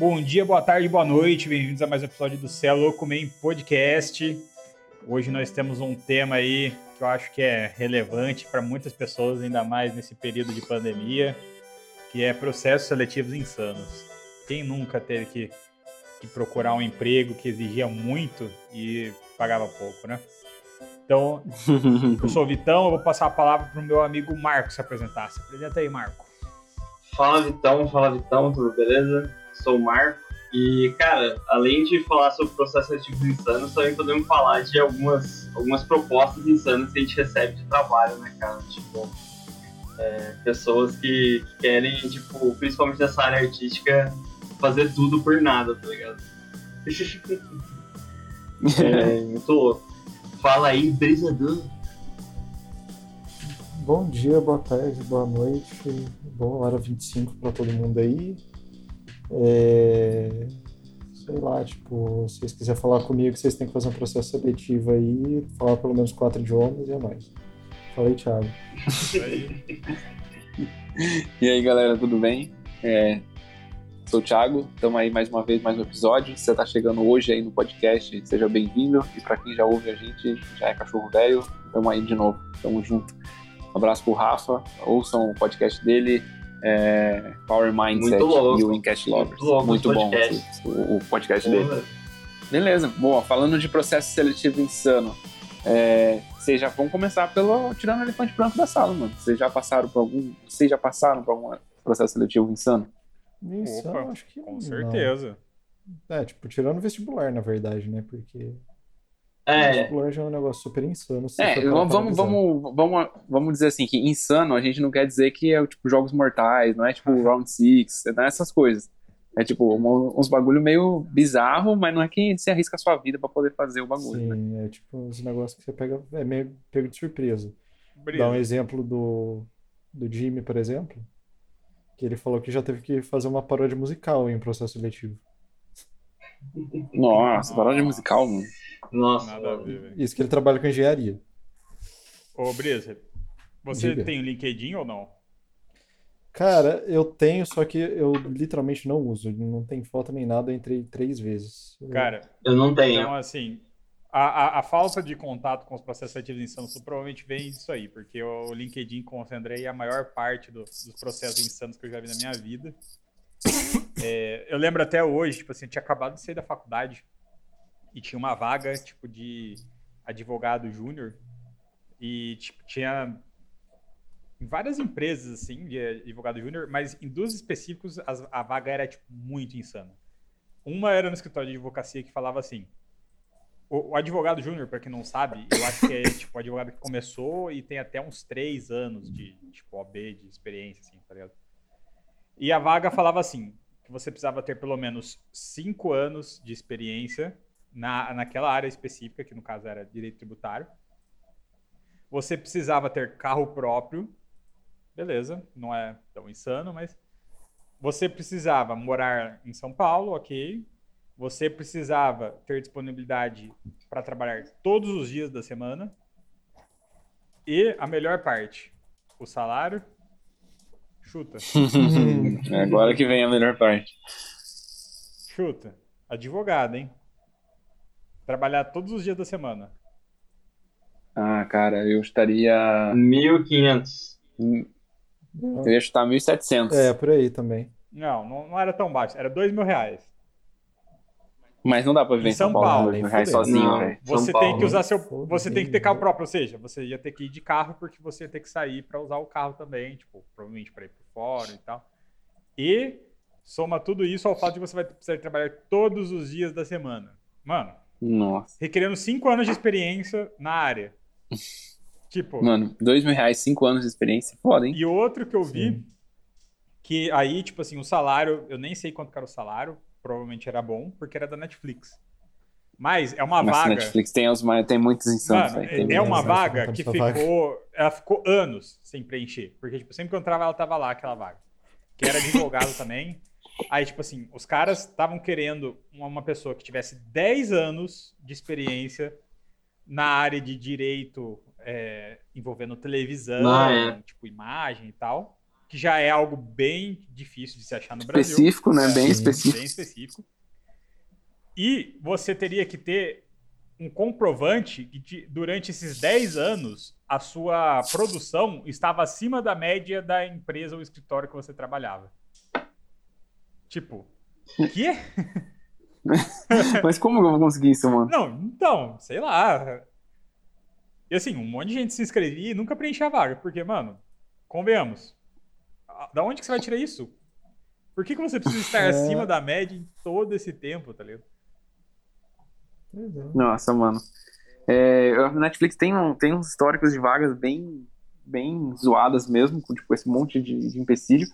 Bom dia, boa tarde, boa noite, bem-vindos a mais um episódio do Céu Louco Man Podcast. Hoje nós temos um tema aí que eu acho que é relevante para muitas pessoas, ainda mais nesse período de pandemia, que é processos seletivos insanos. Quem nunca teve que, que procurar um emprego que exigia muito e pagava pouco, né? Então, eu sou o Vitão, eu vou passar a palavra para o meu amigo Marco se apresentar. Se apresenta aí, Marco. Fala Vitão, fala Vitão, tudo beleza? Sou o Marco. E, cara, além de falar sobre processos seletivos insanos, também podemos falar de algumas, algumas propostas insanas que a gente recebe de trabalho, né, cara? Tipo, é, pessoas que, que, querem, tipo, principalmente nessa área artística, fazer tudo por nada, tá ligado? é, muito louco. Fala aí, brisador. Bom dia, boa tarde, boa noite, boa hora 25 para todo mundo aí. É... Sei lá, tipo, se vocês quiserem falar comigo, vocês têm que fazer um processo seletivo aí, falar pelo menos quatro idiomas e é mais. Falei, Thiago. e aí, galera, tudo bem? É, sou o Thiago, estamos aí mais uma vez, mais um episódio. Se você está chegando hoje aí no podcast, seja bem-vindo. E para quem já ouve a gente, já é cachorro velho, estamos aí de novo, estamos junto. Um abraço pro Rafa, ouçam o podcast dele, é, Power Mindset e o Encash Lovers. Muito, Muito bom podcast. O, o, podcast dele. Beleza, boa. Falando de processo seletivo insano, é, vocês já vão começar pelo tirando o elefante branco da sala, mano. Vocês já passaram por algum, vocês já passaram por algum processo seletivo insano? Insano, Opa, acho que com não. certeza. É, tipo, tirando o vestibular, na verdade, né? Porque é. O já é um negócio super insano. É, vamos, vamos, vamos, vamos, vamos dizer assim, que insano a gente não quer dizer que é tipo jogos mortais, não é tipo Round Six, não é essas coisas. É tipo uns bagulho meio bizarro, mas não é que você arrisca a sua vida para poder fazer o bagulho. Sim, né? é tipo uns negócios que você pega, é meio pego de surpresa. Dá um exemplo do, do Jimmy, por exemplo, que ele falou que já teve que fazer uma paródia musical em um processo seletivo. Nossa, paródia musical, mano. Nossa. Nada a ver. Isso que ele trabalha com engenharia. Ô, Brisa, você Diga. tem o LinkedIn ou não? Cara, eu tenho, só que eu literalmente não uso. Não tem foto nem nada, eu entrei três vezes. Cara, eu não tenho. Então, assim, a, a, a, falta de contato com os processos ativos de insanos provavelmente vem disso aí, porque o LinkedIn concentrei a maior parte do, dos processos insanos que eu já vi na minha vida. É, eu lembro até hoje, tipo assim, eu tinha acabado de sair da faculdade e tinha uma vaga, tipo, de advogado júnior. E, tipo, tinha várias empresas, assim, de advogado júnior, mas em duas específicos a, vaga era, tipo, muito insana. Uma era no escritório de advocacia que falava assim, o, o advogado júnior, para quem não sabe, eu acho que é, tipo, o advogado que começou e tem até uns três anos de, tipo, OB, de experiência, assim, tá ligado? E a vaga falava assim, que você precisava ter pelo menos cinco anos de experiência na, naquela área específica, que no caso era direito tributário. Você precisava ter carro próprio, beleza, não é tão insano, mas você precisava morar em São Paulo, ok. Você precisava ter disponibilidade para trabalhar todos os dias da semana. E a melhor parte, o salário. Chuta. É agora que vem a melhor parte. Chuta. Advogado, hein? Trabalhar todos os dias da semana. Ah, cara, eu estaria. 1.500. Eu ia chutar 1.700. É, por aí também. Não, não, não era tão baixo. Era 2 mil reais. Mas não dá pra viver em São, São Paulo, Paulo reais sozinho, velho. Você tem que usar seu. Você tem que ter carro próprio, ou seja, você ia ter que ir de carro porque você ia ter que sair para usar o carro também, tipo, provavelmente para ir por fora e tal. E soma tudo isso ao fato de que você vai precisar trabalhar todos os dias da semana. Mano, nossa. Requerendo cinco anos de experiência na área. tipo. Mano, dois mil reais, cinco anos de experiência, foda, hein? E outro que eu vi, Sim. que aí, tipo assim, o salário, eu nem sei quanto era o salário, provavelmente era bom, porque era da Netflix. Mas é uma Mas vaga. Netflix tem, os, tem muitos insanos. Mano, é, é uma vaga que ficou. Vaga. Ela ficou anos sem preencher. Porque, tipo, sempre que eu entrava, ela tava lá, aquela vaga. Que era advogado também. Aí, tipo assim, os caras estavam querendo uma pessoa que tivesse 10 anos de experiência na área de direito é, envolvendo televisão, ah, é. tipo, imagem e tal. que já é algo bem difícil de se achar no Brasil. Específico, né? É, bem específico. Bem específico. E você teria que ter um comprovante que durante esses 10 anos a sua produção estava acima da média da empresa ou escritório que você trabalhava. Tipo, o quê? Mas como eu vou conseguir isso, mano? Não, então, sei lá. E assim, um monte de gente se inscrevia e nunca preenchia a vaga. Porque, mano, convenhamos. Da onde que você vai tirar isso? Por que, que você precisa estar é... acima da média em todo esse tempo, tá ligado? Nossa, mano. É, a Netflix tem, um, tem uns históricos de vagas bem, bem zoadas mesmo, com tipo, esse monte de, de empecilho.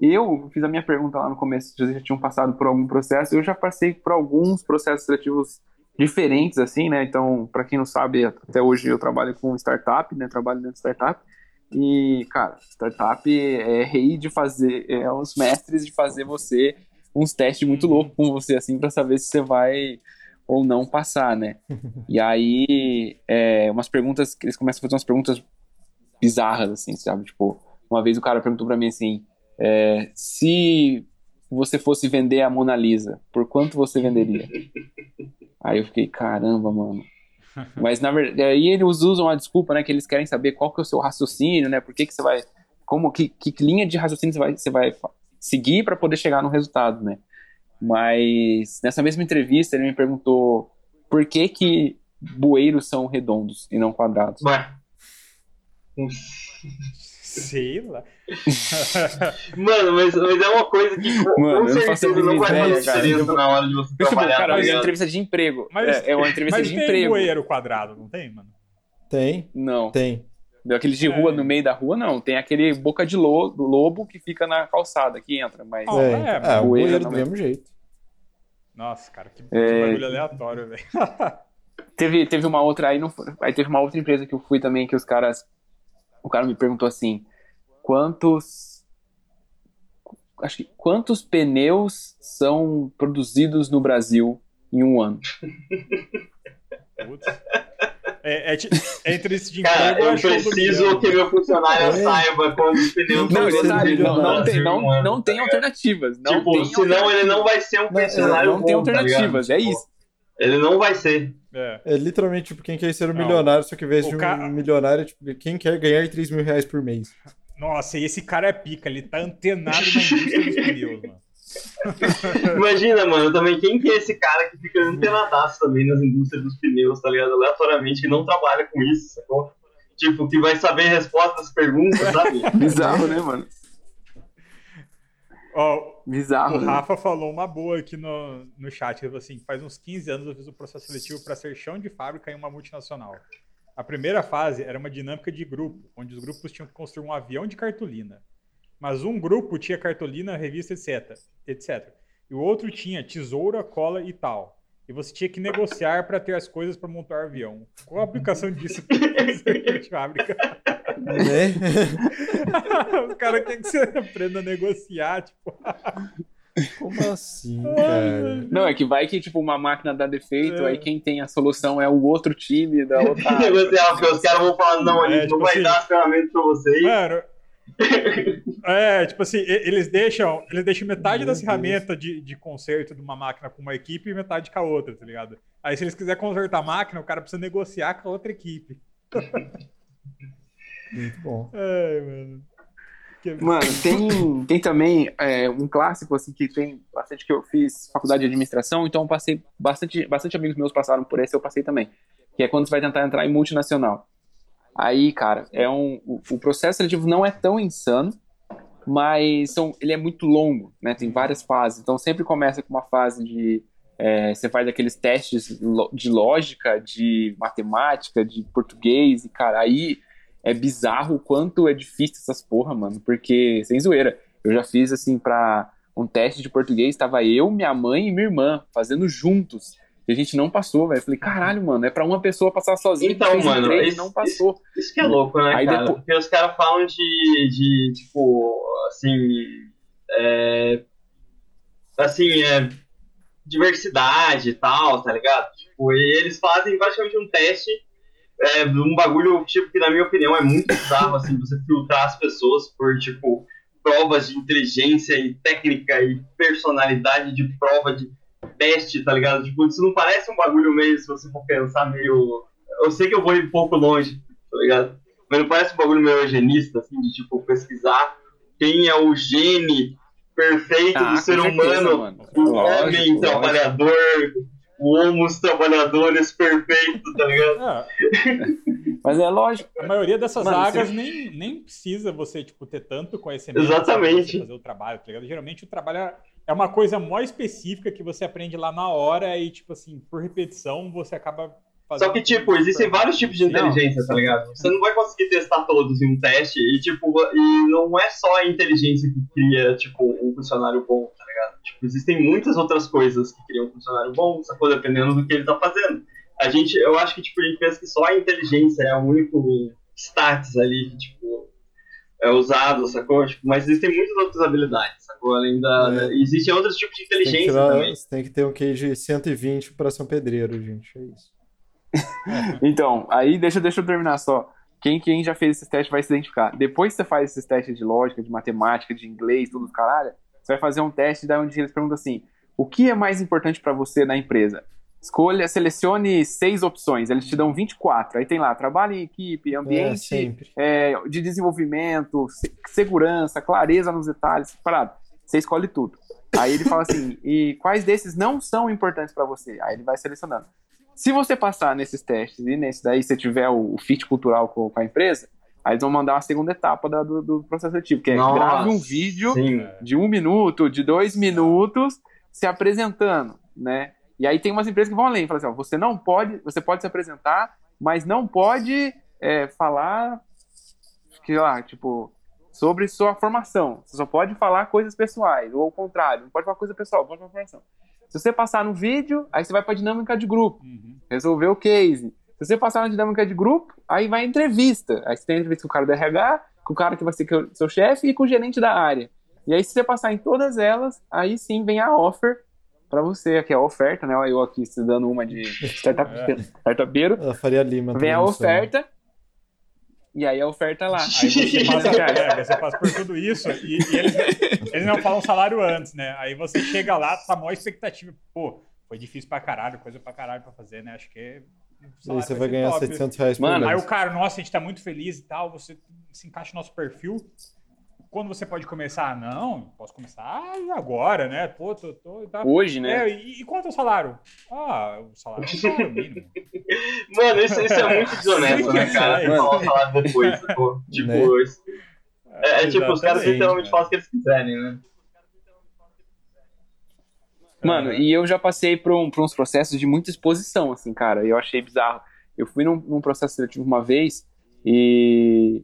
Eu fiz a minha pergunta lá no começo, vocês já tinham passado por algum processo. Eu já passei por alguns processos seletivos diferentes, assim, né? Então, para quem não sabe, até hoje eu trabalho com startup, né? Trabalho dentro de startup. E, cara, startup é rei de fazer, é os mestres de fazer você uns testes muito loucos com você, assim, para saber se você vai ou não passar, né? e aí, é, umas perguntas, eles começam a fazer umas perguntas bizarras, assim, sabe? Tipo, uma vez o cara perguntou para mim assim, é, se você fosse vender a Mona Lisa, por quanto você venderia? Aí eu fiquei, caramba, mano. Mas na verdade, aí eles usam a desculpa, né? Que eles querem saber qual que é o seu raciocínio, né? Por que, que você vai. Como, que, que linha de raciocínio você vai, você vai seguir para poder chegar no resultado, né? Mas nessa mesma entrevista ele me perguntou por que que bueiros são redondos e não quadrados. Ué. Sei lá. Mano, mas, mas é uma coisa que Mano, com certeza não, vai fazer diferença na hora de você Deixa trabalhar. Cara, tá é uma entrevista de emprego. Mas, é, é uma entrevista mas de tem emprego. bueiro quadrado, não tem, mano? Tem. Não. Tem. Aquele de rua, é. no meio da rua, não. Tem aquele boca de lobo, lobo que fica na calçada, que entra. Mas oh, é, é, é, o bueiro do mesmo jeito. Nossa, cara, que, que é. bagulho aleatório, velho. teve, teve uma outra, aí, não, aí teve uma outra empresa que eu fui também, que os caras, o cara me perguntou assim, quantos, acho que, quantos pneus são produzidos no Brasil em um ano? Putz. É, é, é entrevista de Cara, eu preciso que meu funcionário é. saiba quando os pneus não, detalhe, não, não, tem, não, não tem alternativas. Não tipo, tem senão alternativas. ele não vai ser um funcionário Não, não tem bom, tá alternativas, tá é isso. Ele não vai ser. É, é literalmente tipo quem quer ser um milionário, só que em vez de um ca... milionário, tipo, quem quer ganhar 3 mil reais por mês. Nossa, e esse cara é pica, ele tá antenado na indústria dos pneus, mano. Imagina, mano, também quem que é esse cara que fica antenadaço também nas indústrias dos pneus, tá ligado? Aleatoriamente, que não trabalha com isso, sacou? Tipo, que vai saber a resposta das perguntas, sabe? Bizarro, né, mano? Ó, Bizarro. O né? Rafa né? falou uma boa aqui no, no chat. Ele falou assim: faz uns 15 anos eu fiz o um processo seletivo para ser chão de fábrica em uma multinacional. A primeira fase era uma dinâmica de grupo, onde os grupos tinham que construir um avião de cartolina. Mas um grupo tinha cartolina, revista, etc. etc. E o outro tinha tesoura, cola e tal. E você tinha que negociar para ter as coisas para montar o avião. Qual a aplicação disso para fábrica? Né? Os caras querem que você aprenda a negociar, tipo. Como assim, cara? Não, é que vai que, tipo, uma máquina dá defeito, é. aí quem tem a solução é o outro time da outra. Negociar, porque os caras vão falar, não, a gente é, tipo não vai assim, dar as ferramentas pra vocês. Mano, é, tipo assim, eles deixam, eles deixam metade das ferramentas de, de conserto de uma máquina com uma equipe e metade com a outra, tá ligado? Aí se eles quiserem consertar a máquina, o cara precisa negociar com a outra equipe. Muito bom. Ai, mano. Mano, tem, tem também é, um clássico, assim, que tem bastante que eu fiz faculdade de administração, então passei bastante, bastante amigos meus passaram por esse, eu passei também. Que é quando você vai tentar entrar em multinacional. Aí, cara, é um, o, o processo seletivo não é tão insano, mas são, ele é muito longo, né? Tem várias fases. Então sempre começa com uma fase de é, você faz aqueles testes de lógica, de matemática, de português, e cara, aí é bizarro o quanto é difícil essas porra, mano, porque, sem zoeira, eu já fiz assim pra um teste de português, tava eu, minha mãe e minha irmã fazendo juntos. E a gente não passou, velho. Falei, caralho, mano, é pra uma pessoa passar sozinha. Então, mano, três, isso, não passou. Isso, isso, que é louco, né, Aí cara? Depois... Porque os caras falam de, de, tipo, assim, é, assim, é, diversidade e tal, tá ligado? Tipo, e eles fazem praticamente um teste é, um bagulho, tipo, que na minha opinião é muito bizarro, assim, você filtrar as pessoas por, tipo, provas de inteligência e técnica e personalidade de prova de teste, tá ligado? Tipo, isso não parece um bagulho meio, se você for pensar, meio. Eu sei que eu vou ir um pouco longe, tá ligado? Mas não parece um bagulho meio eugenista, assim, de tipo, pesquisar quem é o gene perfeito ah, do ser humano, o homem trabalhador, o homos trabalhadores perfeito, tá ligado? É. Mas é lógico. A maioria dessas Mano, vagas você... nem, nem precisa você, tipo, ter tanto conhecimento Exatamente. fazer o trabalho, tá ligado? Geralmente o trabalho é, é uma coisa mó específica que você aprende lá na hora e, tipo assim, por repetição, você acaba só que, tipo, existem vários tipos de inteligência, não. tá ligado? Você não vai conseguir testar todos em um teste e, tipo, e não é só a inteligência que cria, tipo, um funcionário bom, ligado? Tipo, existem muitas outras coisas que criam um funcionário bom, sacou? Dependendo do que ele tá fazendo. A gente, eu acho que, tipo, a gente pensa que só a inteligência é o único status ali que, tipo, é usado, sacou? Tipo, mas existem muitas outras habilidades, sacou? Além da... É. Existem outros tipos de inteligência tem também. Você tem que ter um QI de 120 para ser um pedreiro, gente, é isso. então, aí deixa, deixa eu terminar só. Quem, quem já fez esses testes vai se identificar. Depois que você faz esses testes de lógica, de matemática, de inglês, tudo caralho, você vai fazer um teste da onde eles perguntam assim: o que é mais importante para você na empresa? Escolha, selecione seis opções, eles te dão 24. Aí tem lá, trabalho em equipe, ambiente é, é, de desenvolvimento, segurança, clareza nos detalhes, parado. Você escolhe tudo. Aí ele fala assim: e quais desses não são importantes para você? Aí ele vai selecionando. Se você passar nesses testes e nesse daí você tiver o, o fit cultural com, com, a empresa, aí eles vão mandar uma segunda etapa da, do, do, processo seletivo, que é Nossa, grave um vídeo sim. de um minuto, de dois minutos, se apresentando, né? E aí tem umas empresas que vão além, falam assim, ó, você não pode, você pode se apresentar, mas não pode é, falar, que lá, tipo, sobre sua formação. Você só pode falar coisas pessoais, ou ao contrário, não pode falar coisa pessoal, pode falar formação. Se você passar no vídeo, aí você vai para dinâmica de grupo, uhum. resolver o case. Se você passar na dinâmica de grupo, aí vai entrevista. Aí você tem entrevista com o cara do RH, com o cara que vai ser seu chefe e com o gerente da área. E aí, se você passar em todas elas, aí sim vem a offer para você, que é a oferta, né? Eu aqui dando uma de startup, é. startupeiro. A Faria Lima. Vem a oferta, e aí a oferta lá. Aí você passa, é, você passa por tudo isso e, e eles, eles, não falam salário antes, né? Aí você chega lá, tá maior expectativa. Pô, foi difícil pra caralho, coisa pra caralho pra fazer, né? Acho que é. Aí você vai ganhar top. 700 reais por Mano, mês. aí o cara, nossa, a gente tá muito feliz e tal, você se encaixa no nosso perfil quando você pode começar? Não, posso começar agora, né? Pô, tô, tô, tá... Hoje, né? É, e, e, quanto é o salário? Ah, o salário é o salário mínimo. Mano, isso, isso é muito desonesto, né, cara? Mano, falar salário depois, pô. Tipo, né? é, é, tipo, os caras literalmente né? fazem o que eles quiserem, né? Mano, e eu já passei por, um, por uns processos de muita exposição, assim, cara. Eu achei bizarro. Eu fui num, num processo seletivo uma vez e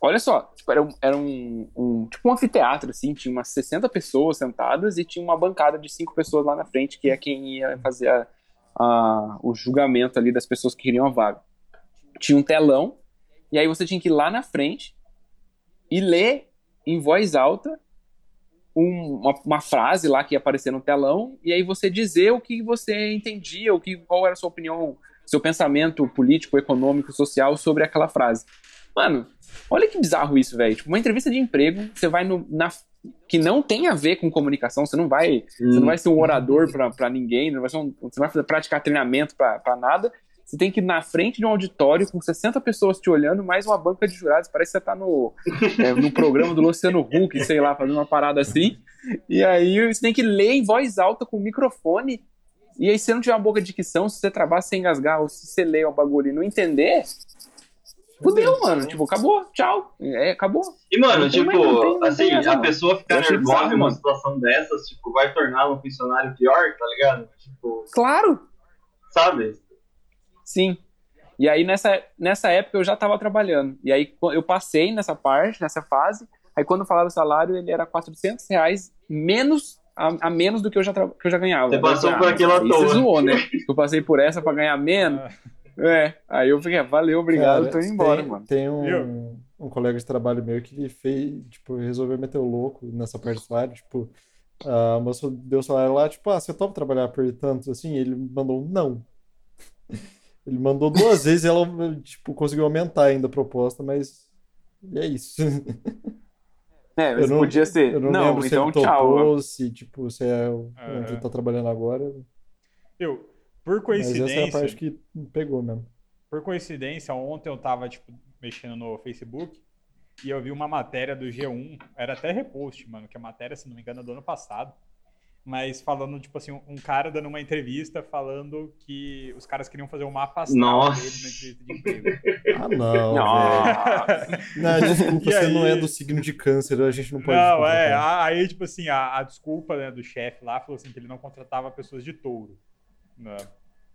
Olha só, tipo, era, um, era um, um, tipo um anfiteatro, assim, tinha umas 60 pessoas sentadas e tinha uma bancada de cinco pessoas lá na frente, que é quem ia fazer a, a, o julgamento ali das pessoas que queriam a vaga. Tinha um telão, e aí você tinha que ir lá na frente e ler em voz alta um, uma, uma, frase lá que ia aparecer no telão, e aí você dizer o que você entendia, o que, qual era a sua opinião, seu pensamento político, econômico, social sobre aquela frase. Mano, olha que bizarro isso, velho. Tipo, uma entrevista de emprego, você vai no, na, que não tem a ver com comunicação, você não vai, hum. você não vai ser um orador para ninguém, não vai um, você não vai praticar treinamento para nada. Você tem que ir na frente de um auditório com 60 pessoas te olhando, mais uma banca de jurados. Parece que você tá no, é, no programa do Luciano Huck, sei lá, fazendo uma parada assim. E aí você tem que ler em voz alta com o microfone. E aí, se você não tiver uma boca de dicção, se você trabalhar sem engasgar, ou se você ler o bagulho e não entender, Fudeu, mano. Tipo, acabou, tchau. É, acabou. E, mano, tipo, mais, tem, assim, a pessoa ficar nervosa em uma situação dessas, tipo, vai tornar um funcionário pior, tá ligado? Tipo. Claro! Sabe? Sim. E aí, nessa, nessa época, eu já tava trabalhando. E aí, eu passei nessa parte, nessa fase. Aí, quando falava o salário, ele era 400 reais menos a, a, menos do que eu já, que eu já ganhava. Você passou por aquilo à toa. Você zoou, né? Eu passei por essa pra ganhar menos. É, aí eu fiquei, valeu, obrigado, Cara, tô indo embora, tem, mano. Tem um, um colega de trabalho meu que fez, tipo, resolveu meter o louco nessa parte do salário, tipo, a moça deu o salário lá, tipo, ah, você topa trabalhar por tanto, assim, ele mandou um não. Ele mandou duas vezes e ela, tipo, conseguiu aumentar ainda a proposta, mas e é isso. É, Eu mas não, podia ser. eu não, não lembro se então ele tchau. topou, se, tipo, se é onde ele tá trabalhando agora. Eu, por Mas essa é a coincidência, parte que pegou mesmo. por coincidência, ontem eu tava, tipo, mexendo no Facebook e eu vi uma matéria do G1, era até repost, mano, que a matéria, se não me engano, é do ano passado. Mas falando, tipo assim, um cara dando uma entrevista falando que os caras queriam fazer um mapa astral Nossa. dele na entrevista de emprego. Ah, não. Não, desculpa, E você aí? não é do signo de câncer, a gente não pode. Não, é. a- Aí, tipo assim, a, a desculpa né, do chefe lá falou assim que ele não contratava pessoas de touro né,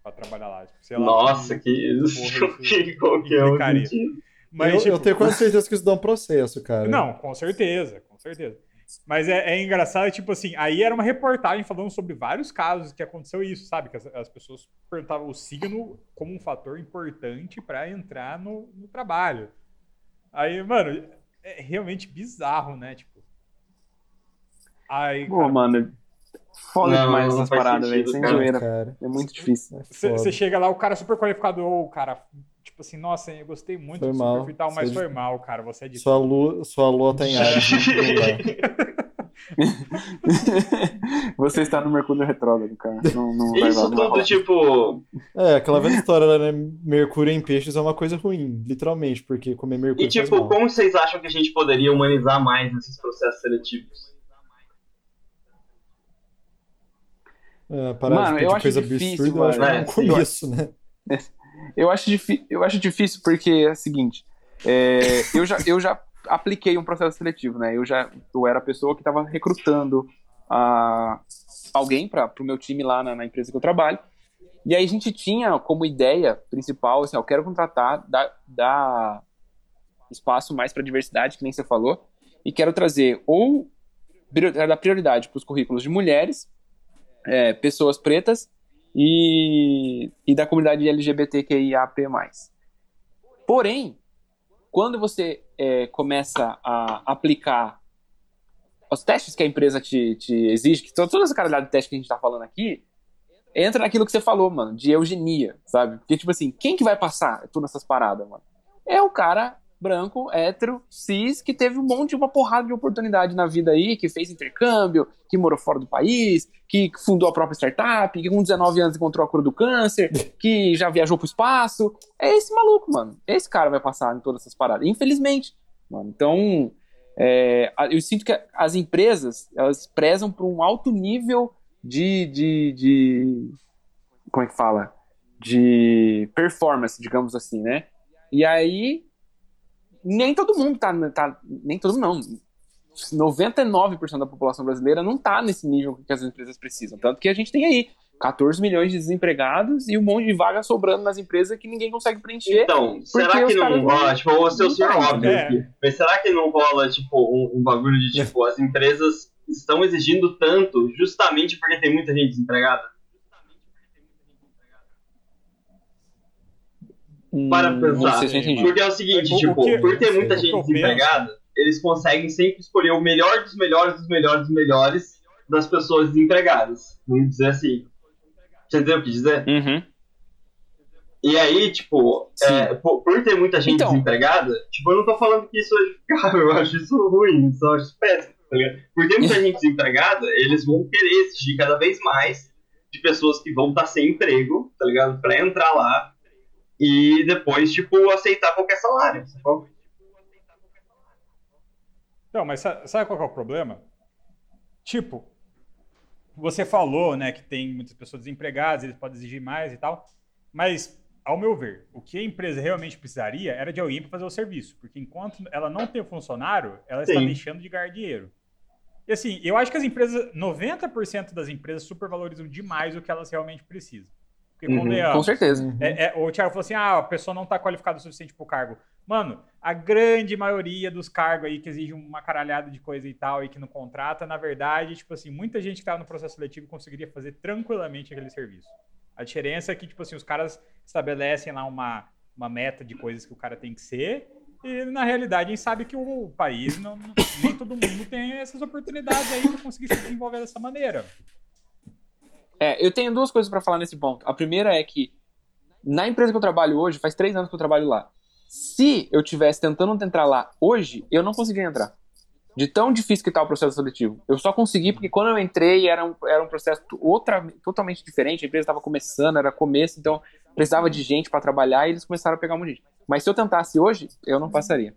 pra trabalhar lá. Tipo, sei lá, Nossa, que Porra, isso que qualquer um implicaria. sentido. Mas, eu, tipo, eu tenho quase certeza que isso dá um processo, cara. Não, com certeza, com certeza. Mas é, é engraçado, tipo assim, aí era uma reportagem falando sobre vários casos que aconteceu isso, sabe? Que as, as pessoas perguntavam o signo como um fator importante pra entrar no, no trabalho. Aí, mano, é realmente bizarro, né? Tipo. Aí, Pô, mano. Foda Não, demais essas paradas, velho. Sem cara. zoeira. cara. É muito difícil. É. Você chega lá, o cara super qualificado, ô, cara, tipo assim, nossa, eu gostei muito Foi do mal. super e tal, mas foi mal, cara, você é de Sua lua, sua lua tá em Ares. Você está no Mercúrio retrógrado, cara. Não, não vai Isso tudo, rolar. tipo. É, aquela velha história, né? Mercúrio em peixes é uma coisa ruim, literalmente, porque comer mercúrio E tipo, como vocês acham que a gente poderia humanizar mais esses processos seletivos? É, parar Mano, de pedir eu acho coisa difícil, absurda, eu acho que é É, um sim. começo, né? Eu acho, eu acho difícil porque é o seguinte. é, eu, já, eu já apliquei um processo seletivo, né? Eu já eu era a pessoa que estava recrutando a, alguém para o meu time lá na, na empresa que eu trabalho. E aí a gente tinha como ideia principal, assim, eu quero contratar, dar, dar espaço mais para diversidade, que nem você falou, e quero trazer ou dar prioridade para os currículos de mulheres, é, pessoas pretas e, e da comunidade LGBTQIAP+. Porém, quando você é, começa a aplicar os testes que a empresa te, te exige, que to- toda essa caralhada de teste que a gente tá falando aqui, entra naquilo que você falou, mano, de eugenia, sabe? Porque, tipo assim, quem que vai passar todas essas paradas, mano? É o cara branco, hétero, cis, que teve um monte de uma porrada de oportunidade na vida aí, que fez intercâmbio, que morou fora do país, que fundou a própria startup, que com 19 anos encontrou a cura do câncer, que já viajou pro espaço. É esse maluco, mano. Esse cara vai passar em todas essas paradas. Infelizmente, mano. Então, é, eu sinto que as empresas, elas prezam por um alto nível de, de, de como é que fala? De performance, digamos assim, né? E aí, nem todo mundo tá, tá nem todo mundo não. 99% da população brasileira não tá nesse nível que as empresas precisam. Tanto que a gente tem aí 14 milhões de desempregados e um monte de vagas sobrando nas empresas que ninguém consegue preencher. Então, será que não não- rola? Tipo, eu vou ser o não senhor óbvio é. aqui. Mas será que não rola, tipo, um, um bagulho de, tipo, as empresas estão exigindo tanto justamente porque tem muita gente desempregada? Para pensar. Não sei se. Porque é o seguinte, O- o tipo, que- por ter o muita gente penso- desempregada, eles conseguem sempre escolher o melhor dos melhores dos melhores dos melhores das pessoas desempregadas. Vamos dizer assim. Você entendeu o que dizer? Uhum. E aí, tipo, é, por, por ter muita gente Então. desempregada, tipo, eu não tô falando que isso é justificável, eu acho isso ruim, só acho isso péssimo, tá ligado? Por ter muita gente desempregada, eles vão querer exigir cada vez mais de pessoas que vão estar sem emprego, tá ligado? Pra entrar lá e depois, tipo, aceitar qualquer salário, sacou? Não, mas sa- sabe qual é o problema? Tipo, você falou, né, que tem muitas pessoas desempregadas, eles podem exigir mais e tal, mas, ao meu ver, o que a empresa realmente precisaria era de alguém para fazer o serviço, porque enquanto ela não tem funcionário, ela está Sim. deixando de ganhar dinheiro. E assim, eu acho que as empresas, 90% das empresas supervalorizam demais o que elas realmente precisam. Porque Uhum, convenhamos, Com certeza. Uhum. é, é, o Thiago falou assim: ah, a pessoa não está qualificada o suficiente para o cargo. Mano, a grande maioria dos cargos aí que exigem uma caralhada de coisa e tal e que não contrata, na verdade, tipo assim, muita gente que estava no processo seletivo conseguiria fazer tranquilamente aquele serviço. A diferença é que, tipo assim, os caras estabelecem lá uma, uma meta de coisas que o cara tem que ser. E na realidade a gente sabe que o país, não, não- nem todo mundo tem essas oportunidades aí para conseguir se desenvolver dessa maneira. É, eu tenho duas coisas pra falar nesse ponto. A primeira é que na empresa que eu trabalho hoje, faz três anos que eu trabalho lá. Se eu tivesse tentando entrar lá hoje, eu não conseguiria entrar. De tão difícil que tá o processo seletivo. Eu só consegui porque quando eu entrei era um, era um processo outra, totalmente diferente. A empresa estava começando, era começo, então precisava de gente para trabalhar e eles começaram a pegar muita gente. Mas se eu tentasse hoje, eu não passaria.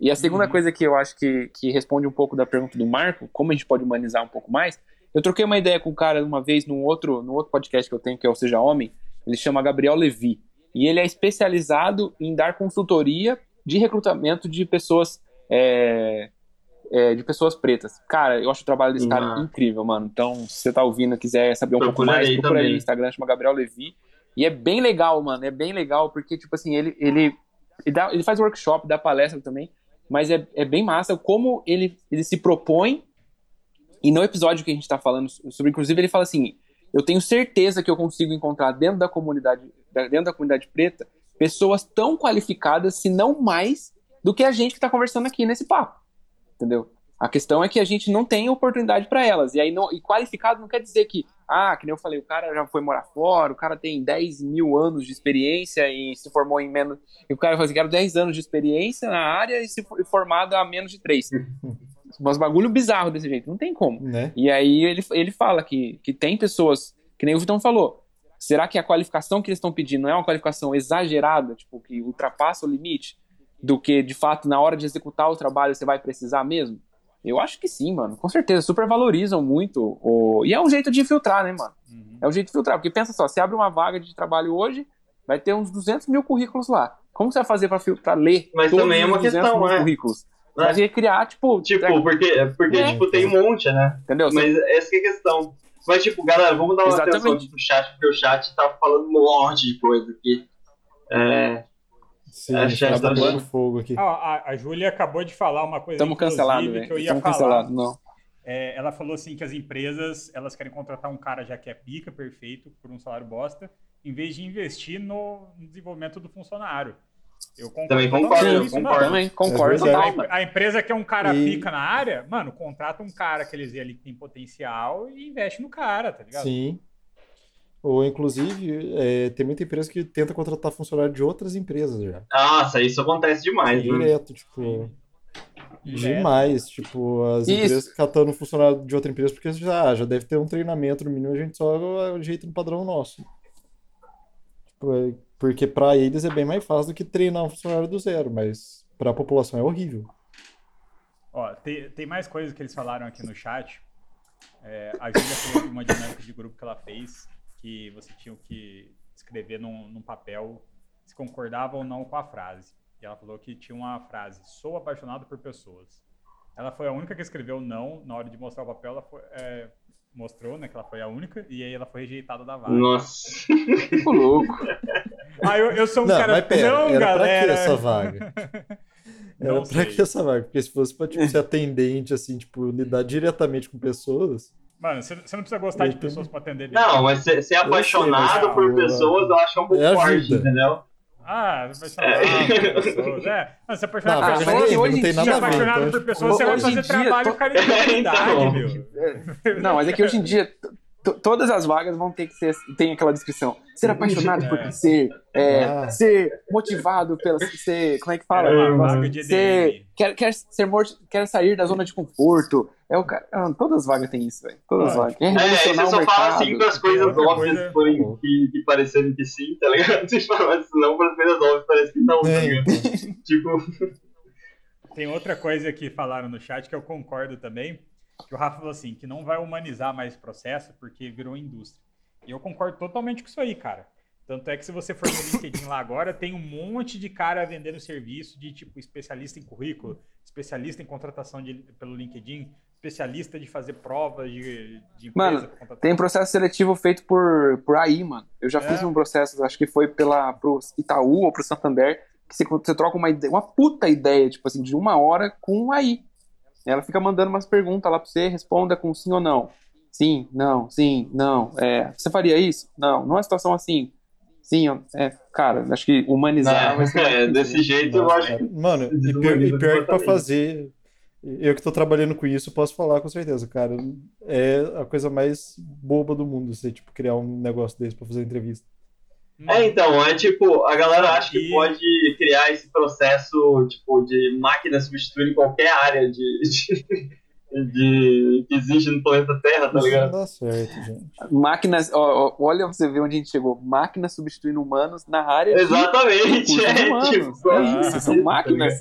E a segunda uhum. coisa que eu acho que, que responde um pouco da pergunta do Marco, como a gente pode humanizar um pouco mais, eu troquei uma ideia com o um cara uma vez num outro, num outro podcast que eu tenho, que é o Seja Homem, ele chama Gabriel Levi. E ele é especializado em dar consultoria de recrutamento de pessoas é, é, de pessoas pretas. Cara, eu acho o trabalho desse uhum. cara incrível, mano. Então, se você tá ouvindo e quiser saber um pouco mais, procura aí no Instagram, chama Gabriel Levi. E é bem legal, mano. É bem legal, porque, tipo assim, ele, ele, ele, dá, ele faz workshop, dá palestra também. Mas é, é bem massa como ele, ele se propõe. E no episódio que a gente tá falando sobre, inclusive, ele fala assim: eu tenho certeza que eu consigo encontrar dentro da comunidade, dentro da comunidade preta, pessoas tão qualificadas, se não mais, do que a gente que está conversando aqui nesse papo. Entendeu? A questão é que a gente não tem oportunidade para elas. E aí não, e qualificado não quer dizer que, ah, que nem eu falei, o cara já foi morar fora, o cara tem 10 mil anos de experiência e se formou em menos. E o cara fala assim, quero 10 anos de experiência na área e se formado há menos de 3. Uns bagulho bizarro desse jeito, não tem como. Né? E aí ele, ele fala que, que tem pessoas, que nem o Vitão falou, será que a qualificação que eles estão pedindo não é uma qualificação exagerada, tipo, que ultrapassa o limite, do que de fato na hora de executar o trabalho você vai precisar mesmo? Eu acho que sim, mano. Com certeza. Super valorizam muito. O... E é um jeito de filtrar, né, mano? Uhum. É um jeito de filtrar. Porque pensa só, se abre uma vaga de trabalho hoje, vai ter uns 200 mil currículos lá. Como você vai fazer pra, pra ler Mas todos também é uma questão, né? currículos? Mas ia criar, tipo. Tipo, é... porque, porque é. tipo, tem um monte, né? Entendeu? Mas essa é a questão. Mas, tipo, galera, vamos dar uma Exatamente. atenção pro chat, porque o chat tá falando um monte de coisa aqui. É. Sim, a chat tá dando fogo aqui. Ah, a, a Júlia acabou de falar uma coisa Estamos cancelados, que eu ia Estamos falar. Cancelados, não. É, ela falou assim que as empresas elas querem contratar um cara já que é pica, perfeito, por um salário bosta, em vez de investir no desenvolvimento do funcionário. Eu concordo. Também concordo, eu concordo. Também concordo. A, a, empresa que é um cara e... pica na área, mano, contrata um cara que eles veem ali que tem potencial e investe no cara, tá ligado? Sim. Ou, inclusive, é, tem muita empresa que tenta contratar funcionário de outras empresas já. Nossa, isso acontece demais, né? Direto, tipo. Demais, tipo, as isso. empresas catando funcionário de outra empresa, porque já, já deve ter um treinamento no mínimo, a gente só ajeita no padrão nosso. Tipo, é, porque para eles é bem mais fácil do que treinar um funcionário do zero, mas para a população é horrível. Ó, tem, tem mais coisas que eles falaram aqui no chat. É, a Júlia falou de uma dinâmica de grupo que ela fez, que você tinha que escrever num, num papel se concordava ou não com a frase. E ela falou que tinha uma frase: sou apaixonado por pessoas. Ela foi a única que escreveu não na hora de mostrar o papel. Ela foi, é, mostrou, né, que ela foi a única, e aí ela foi rejeitada da vaga. Nossa, que louco. Ah, eu, eu sou um não, cara mas pera, não, era galera. Pra que essa vaga? Era não pra sei. que essa vaga? Porque se fosse pra tipo, ser atendente, assim, tipo, lidar diretamente com pessoas. Mano, você, não precisa gostar eu de pessoas pra atender. Não, mas ser, ser apaixonado sei, por pessoas eu acho um pouco é forte, entendeu? Ah, apaixonado é. por pessoas. É, mas se apaixonado por pessoas, hoje não tem nada a ver. apaixonado então, por pessoas, você vai fazer dia, trabalho to... caridade, então, meu. Não, mas é que hoje em dia todas as vagas vão ter que ser tem aquela descrição. Ser apaixonado é. por crescer é, ah. ser motivado pela ser como é que fala? É, vaga de ser quer, quer ser quer sair da zona de conforto. É o cara ah, todas as vagas têm isso velho. Todas as vagas. É, é você só fala assim das coisas óbvias coisa... que, que parecendo que sim tá ligado? Você fala não para as coisas óbvias parece que não tá tipo tem outra coisa que falaram no chat que eu concordo também que o Rafa falou assim, que não vai humanizar mais o processo porque virou indústria. E eu concordo totalmente com isso aí, cara. Tanto é que se você for no LinkedIn lá agora, tem um monte de cara vendendo serviço de tipo especialista em currículo, especialista em contratação de, pelo LinkedIn, especialista de fazer provas de, de Mano, tem processo seletivo feito por, por aí, mano. Eu já é. fiz um processo, acho que foi pela, pro Itaú ou pro Santander, que você, você troca uma, ideia, uma puta ideia, tipo assim, de uma hora com um aí. Ela fica mandando umas perguntas lá pra você, responda com sim ou não. Sim, não, sim, não. É, você faria isso? Não. Numa situação assim, sim, é, cara, acho que humanizar. Não, é, desse jeito eu acho. Que... Mano, e pior, e pior que pra fazer. Eu que tô trabalhando com isso, posso falar com certeza, cara. É a coisa mais boba do mundo você, tipo, criar um negócio desse pra fazer entrevista. É, então, é tipo, a galera acha que pode criar esse processo, tipo, de máquina substituir qualquer área de, de, de- que existe no planeta Terra, tá Isso não ligado? dá certo, gente. Máquinas, ó, ó, olha pra você ver onde a gente chegou. Máquinas substituindo humanos na área de Exatamente, recursos é, humanos. tipo, é ah, isso, são tá máquinas.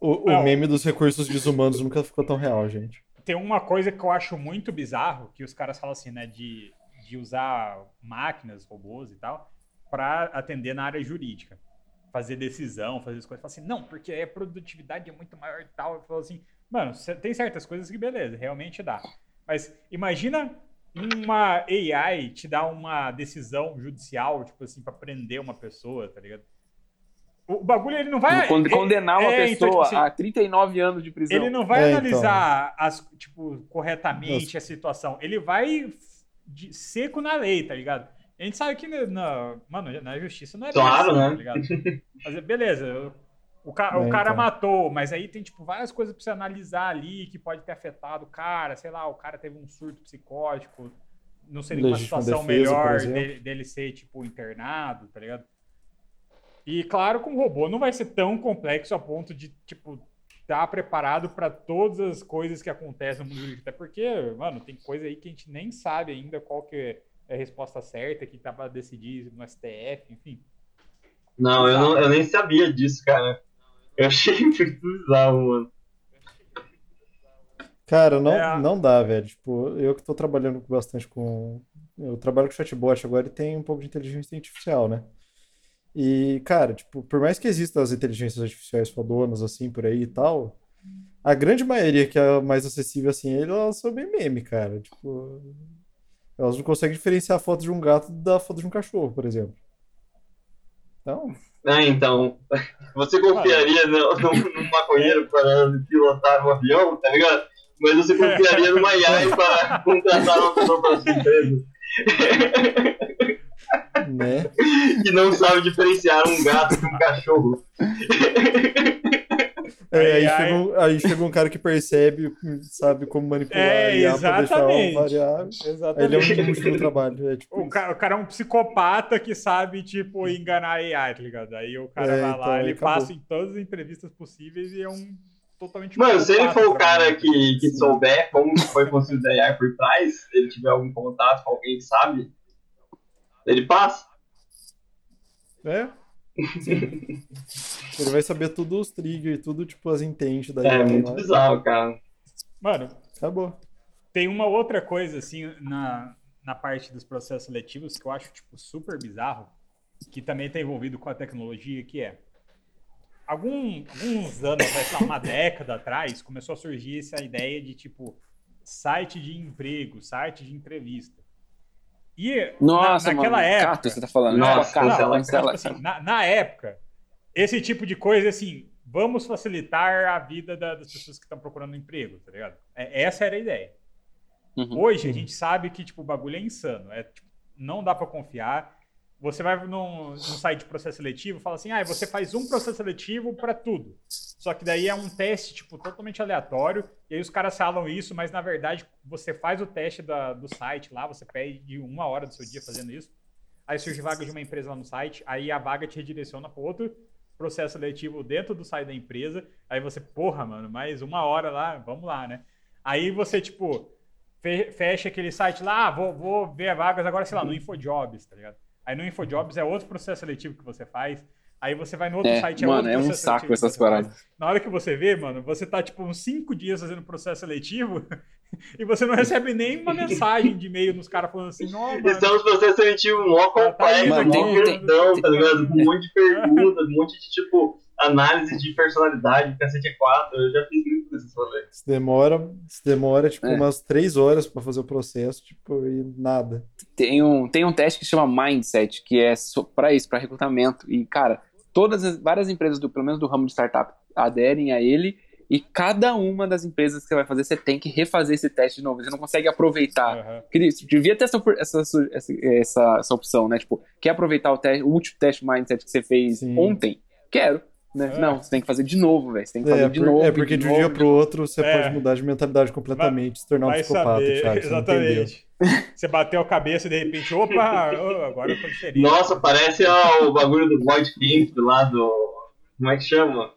O, o meme dos recursos desumanos nunca ficou tão real, gente. Tem uma coisa que eu acho muito bizarro, que os caras falam assim, né, de, de usar máquinas, robôs e tal, para atender na área jurídica. Fazer decisão, fazer as coisas. Falam assim, não, porque a produtividade é muito maior e tal. Eu falo assim, mano, tem certas coisas que beleza, realmente dá. Mas imagina uma AI te dar uma decisão judicial, tipo assim, para prender uma pessoa, tá ligado? O bagulho, ele não vai... Ele- Condenar uma é, então, pessoa tipo assim, a 39 anos de prisão. ele não vai É, então. analisar as, tipo, corretamente a situação. Ele vai de seco na lei, tá ligado? A gente sabe que na, na- mano, na justiça não é Claro, assim, né? tá ligado? Mas beleza, o, ca- o É, cara então. matou, mas aí tem tipo várias coisas pra você analisar ali que pode ter afetado o cara, sei lá, o cara teve um surto psicótico, não seria uma situação defesa, melhor dele, dele ser tipo internado, tá ligado? E claro, com o robô não vai ser tão complexo a ponto de, tipo, estar preparado para todas as coisas que acontecem no mundo jurídico. Até porque, mano, tem coisa aí que a gente nem sabe ainda qual que é a resposta certa, que tá para decidir no STF, enfim. Não, eu, não, eu nem sabia disso, cara. Eu achei muito bizarro, mano. Cara, não, É. não dá, velho. Tipo, eu que tô trabalhando bastante com. Eu trabalho com chatbot agora e tem um pouco de inteligência artificial, né? E, cara, tipo, por mais que existam as inteligências artificiais fodonas, assim, por aí e tal, a grande maioria que é mais acessível, assim, elas são bem meme, cara. Tipo, elas não conseguem diferenciar a foto de um gato da foto de um cachorro, por exemplo. Então, Ah, então, você confiaria no, no, num maconheiro para pilotar um avião, tá ligado? Mas você confiaria numa AI para contratar uma pessoa para sua empresa né? que não sabe diferenciar um gato de um cachorro. É, aí, AI. chega um, aí chega um cara que percebe, sabe como manipular É, a IA pra deixar o exatamente. variável. Ele é um Exatamente. inútil no trabalho. É tipo O cara, o cara é um psicopata que sabe, tipo, enganar a AI, tá ligado? Aí o cara É, vai então, lá, ele acabou. passa em todas as entrevistas possíveis e é um totalmente Mano, se ele for o cara trabalhando. que, que souber como foi construída a AI por trás, ele tiver algum contato com alguém que sabe, ele passa. É? Ele vai saber tudo os triggers, tudo, tipo, as intentes da É IA muito lá. bizarro, cara. Mano, Acabou. Tem uma outra coisa, assim, na, na parte dos processos seletivos que eu acho, tipo, super bizarro, que também está envolvido com a tecnologia, que é... Algum, alguns anos, vai lá, uma década atrás, começou a surgir essa ideia de, tipo, site de emprego, site de entrevista. E Nossa, na, naquela mano, época... Cato, você tá falando. Nossa, Cato, cancela, cancela, Tipo assim, na, na época, esse tipo de coisa, assim, vamos facilitar a vida da- das pessoas que estão procurando emprego, tá ligado? É- essa era a ideia. Uhum. Hoje, a gente sabe que, tipo, o bagulho é insano. É, tipo, não dá pra confiar. Você vai num, num site de processo seletivo fala assim, ah, você faz um processo seletivo pra tudo. Só que daí é um teste, tipo, totalmente aleatório. E aí os caras falam isso, mas na verdade você faz o teste da- do site lá, você perde uma hora do seu dia fazendo isso. Aí surge vaga de uma empresa lá no site, aí a vaga te redireciona para outro processo seletivo dentro do site da empresa. Aí você, porra, mano, mais uma hora lá, vamos lá, né? Aí você, tipo, fe- fecha aquele site lá, ah, vou, vou ver vagas agora, sei lá, no InfoJobs, tá ligado? Aí no InfoJobs é outro processo seletivo que você faz. Aí você vai no outro É, site, é mano, outro é um processo saco seletivo essas paradas. Na hora que você vê, mano, você tá, tipo, uns cinco dias fazendo processo seletivo e você não recebe nenhuma mensagem de e-mail nos caras falando assim, ó, mano, Estamos processos seletivos mó tá aí, complexo, mó grandão, tá ligado? Com um monte de perguntas, um monte de, tipo, análise de personalidade, cacete é 4. Eu já fiz muito desses rolês. Se demora, se demora, tipo, É. umas três horas pra fazer o processo, tipo, e nada. Tem um, tem um teste que chama Mindset, que é para isso, para recrutamento. E, cara, todas as várias empresas, do, pelo menos do ramo de startup, aderem a ele. E cada uma das empresas que você vai fazer, você tem que refazer esse teste de novo. Você não consegue aproveitar. Queria- devia ter essa, essa, essa, essa, essa opção, né? Tipo, quer aproveitar o, teste, o último teste Mindset que você fez Sim. ontem? Quero. Né? É. não, você tem que fazer de novo, velho. Você tem que fazer É, de por- novo. é porque de um dia pro outro você É. pode mudar de mentalidade completamente, se tornar um Vai psicopata, saber, Thiago. Você exatamente. Você bateu a cabeça e de repente, opa, oh, agora eu tô diferente. Nossa, parece ó, o bagulho do Void Camp lá do. Como é que chama?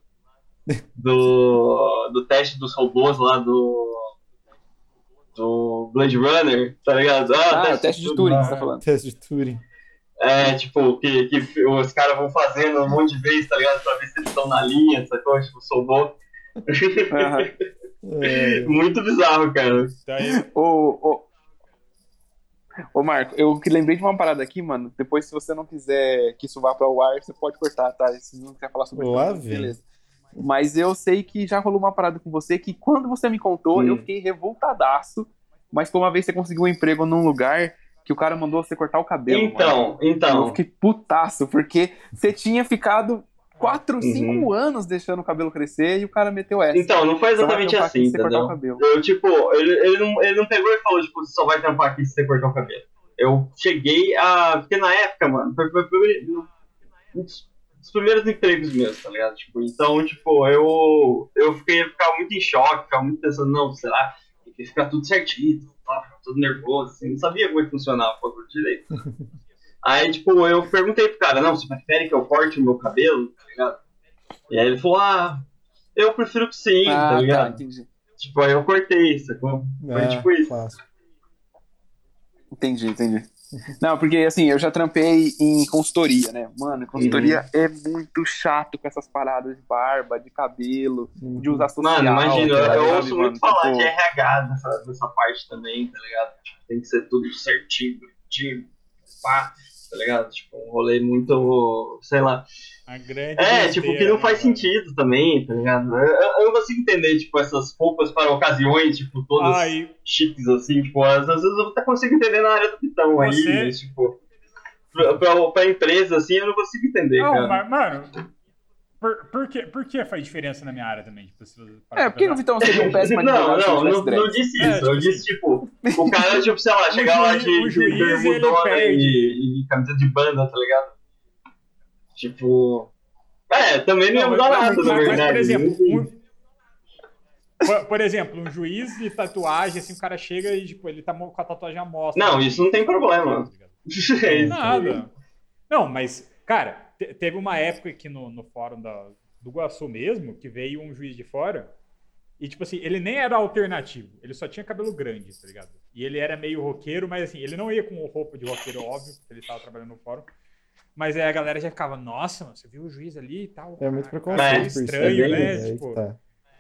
Do. Do teste dos robôs lá do. Do Blade Runner, tá ligado? Ah, o teste de Turing, você tá falando. Teste de Turing. É, tipo, que, que os caras vão fazendo um monte de vezes, tá ligado? Pra ver se eles estão na linha, sacou? Tipo, robô. É, Muito bizarro, cara. Aí, Ô, ô, ô, Marco, eu que lembrei de uma parada aqui, mano. Depois, se você não quiser que isso vá para o ar, você pode cortar, tá? Se não quiser falar sobre isso, beleza. Mas eu sei que já rolou uma parada com você que quando você me contou, Hum. eu fiquei revoltadaço. Mas foi uma vez você conseguiu um emprego num lugar que o cara mandou você cortar o cabelo. mano. Então, Eu então. fiquei putaço, porque você tinha ficado 4, Uhum. 5 anos deixando o cabelo crescer e o cara meteu essa. Então, não foi exatamente assim, entendeu? cabelo. Eu, tipo, ele, ele, não, ele não pegou e falou, tipo, você só vai tampar aqui se você cortar o cabelo. Eu cheguei a. Porque na época, mano, foi, foi, foi um dos primeiros empregos meus, tá ligado? Tipo, então, tipo, eu. Eu fiquei ficava muito em choque, ficava muito pensando, não, será? Tem que ficar tudo certinho, tá? Tudo nervoso, assim, não sabia como é que funcionava o bagulho direito. Aí, tipo, eu perguntei pro cara, não, você prefere que eu corte o meu cabelo, tá ligado? E aí ele falou, ah, eu prefiro que sim, ah, tá ligado? entendi. Tipo, aí eu cortei, sacou? Foi é, tipo isso. clássico. Entendi, entendi. Não, porque assim, eu já trampei em consultoria, né? Mano, consultoria é muito chato com essas paradas de barba, de cabelo, de usar social. Mano, imagina, tá eu ligado, ouço mano? muito falar Tipo, de RH nessa, nessa parte também, tá ligado? Tipo, tem que ser tudo certinho, bonitinho, pá, tá ligado? Tipo, um rolê muito, sei lá. A grande É, tipo, que besteira, não né, faz sentido também, tá ligado? Eu, eu- não consigo entender, tipo, essas roupas para ocasiões, tipo, todas Ai, chiques, assim, tipo, às vezes eu até consigo entender na área do pitão aí, Você- mas, tipo, pra, pra, pra empresa, assim, eu não consigo entender, não, cara. mas, mano, por, por, que, por que faz diferença na minha área também? Tipo, se É, por que no? Vitão seria um péssimo Não, não, não, não disse É, isso. tipo eu disse, tipo, o cara, tipo, sei lá, chegar lá de, de juiz, ele bermudona e, e camisa de banda, tá ligado? Tipo. É, também não ia mudar mas- nada, na verdade. por exemplo, um- por, por exemplo, um juiz de tatuagem, assim, o cara chega e, tipo, ele tá com a tatuagem à mostra. Não, isso não tem problema. Tá? É. Nada. Não, mas, cara, te- teve uma época aqui no, no fórum da, do Guaçu mesmo, que veio um juiz de fora, e, tipo assim, ele nem era alternativo, ele só tinha cabelo grande, tá ligado? E ele era meio roqueiro, mas assim, ele não ia com roupa de roqueiro, óbvio, porque ele tava trabalhando no fórum. Mas aí a galera já ficava, nossa, mano, você viu o juiz ali e tal? É muito preconceito cara, por isso. estranho, é bem- né? É tipo, tá.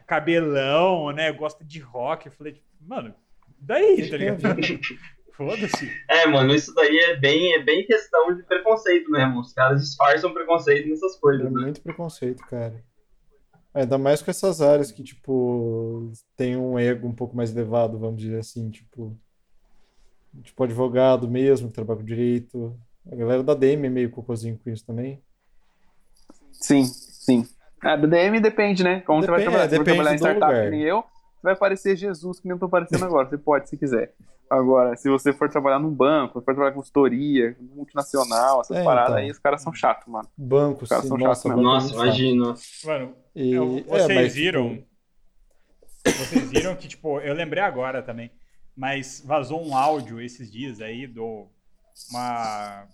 cabelão, né? Gosta de rock. Eu falei, tipo, mano, daí, tá ligado? Foda-se. É, mano, isso daí é bem, é bem questão de preconceito mesmo. Os caras disfarçam preconceito nessas É coisas, né? muito preconceito, cara. Ainda mais com essas áreas que, tipo, tem um ego um pouco mais elevado, vamos dizer assim, tipo, tipo advogado mesmo, que trabalha com direito. A galera da DM é meio cocôzinho com isso também. Sim, sim. Ah, do DM depende, né? Como você vai Depende- trabalhar. é, Se você depende trabalhar em startup lugar. que nem eu, você vai parecer Jesus, que nem eu tô parecendo agora. Você pode, se quiser. Agora, se você for trabalhar num banco, for trabalhar com consultoria, multinacional, essas É, paradas então. aí, os caras são chatos, mano. Banco, Os caras sim, são nossa, chatos mesmo. é Nossa, imagina. Mano, E, eu- é, vocês mas, viram. tipo, Vocês viram que, tipo, eu lembrei agora também, mas vazou um áudio esses dias aí do uma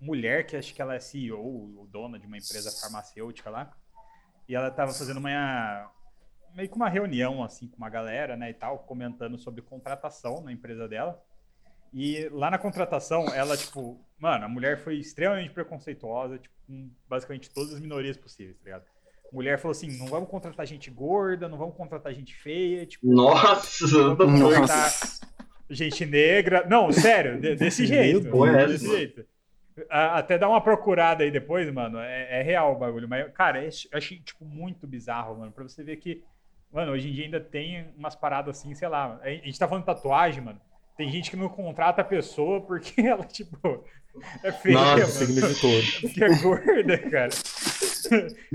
mulher que acho que ela é CEO ou dona de uma empresa farmacêutica lá. E ela tava fazendo uma meio que uma reunião assim com uma galera, né, e tal, comentando sobre contratação na empresa dela. E lá na contratação, ela tipo, mano, a mulher foi extremamente preconceituosa, tipo, com basicamente todas as minorias possíveis, tá ligado? Mulher falou assim: não vamos contratar gente gorda, não vamos contratar gente feia, tipo, Nossa, vamos contratar gente negra. Não, sério, de- desse jeito. Desse jeito. A- Até dar uma procurada aí depois, mano. É, é real o bagulho. Mas, cara, eu ach- achei, tipo, muito bizarro, mano. Pra você ver que, mano, hoje em dia ainda tem umas paradas assim, sei lá. A gente tá falando de tatuagem, mano. Tem gente que não contrata a pessoa porque ela, tipo, é feia, Nossa, mano. signo de touro. Porque é gorda, cara.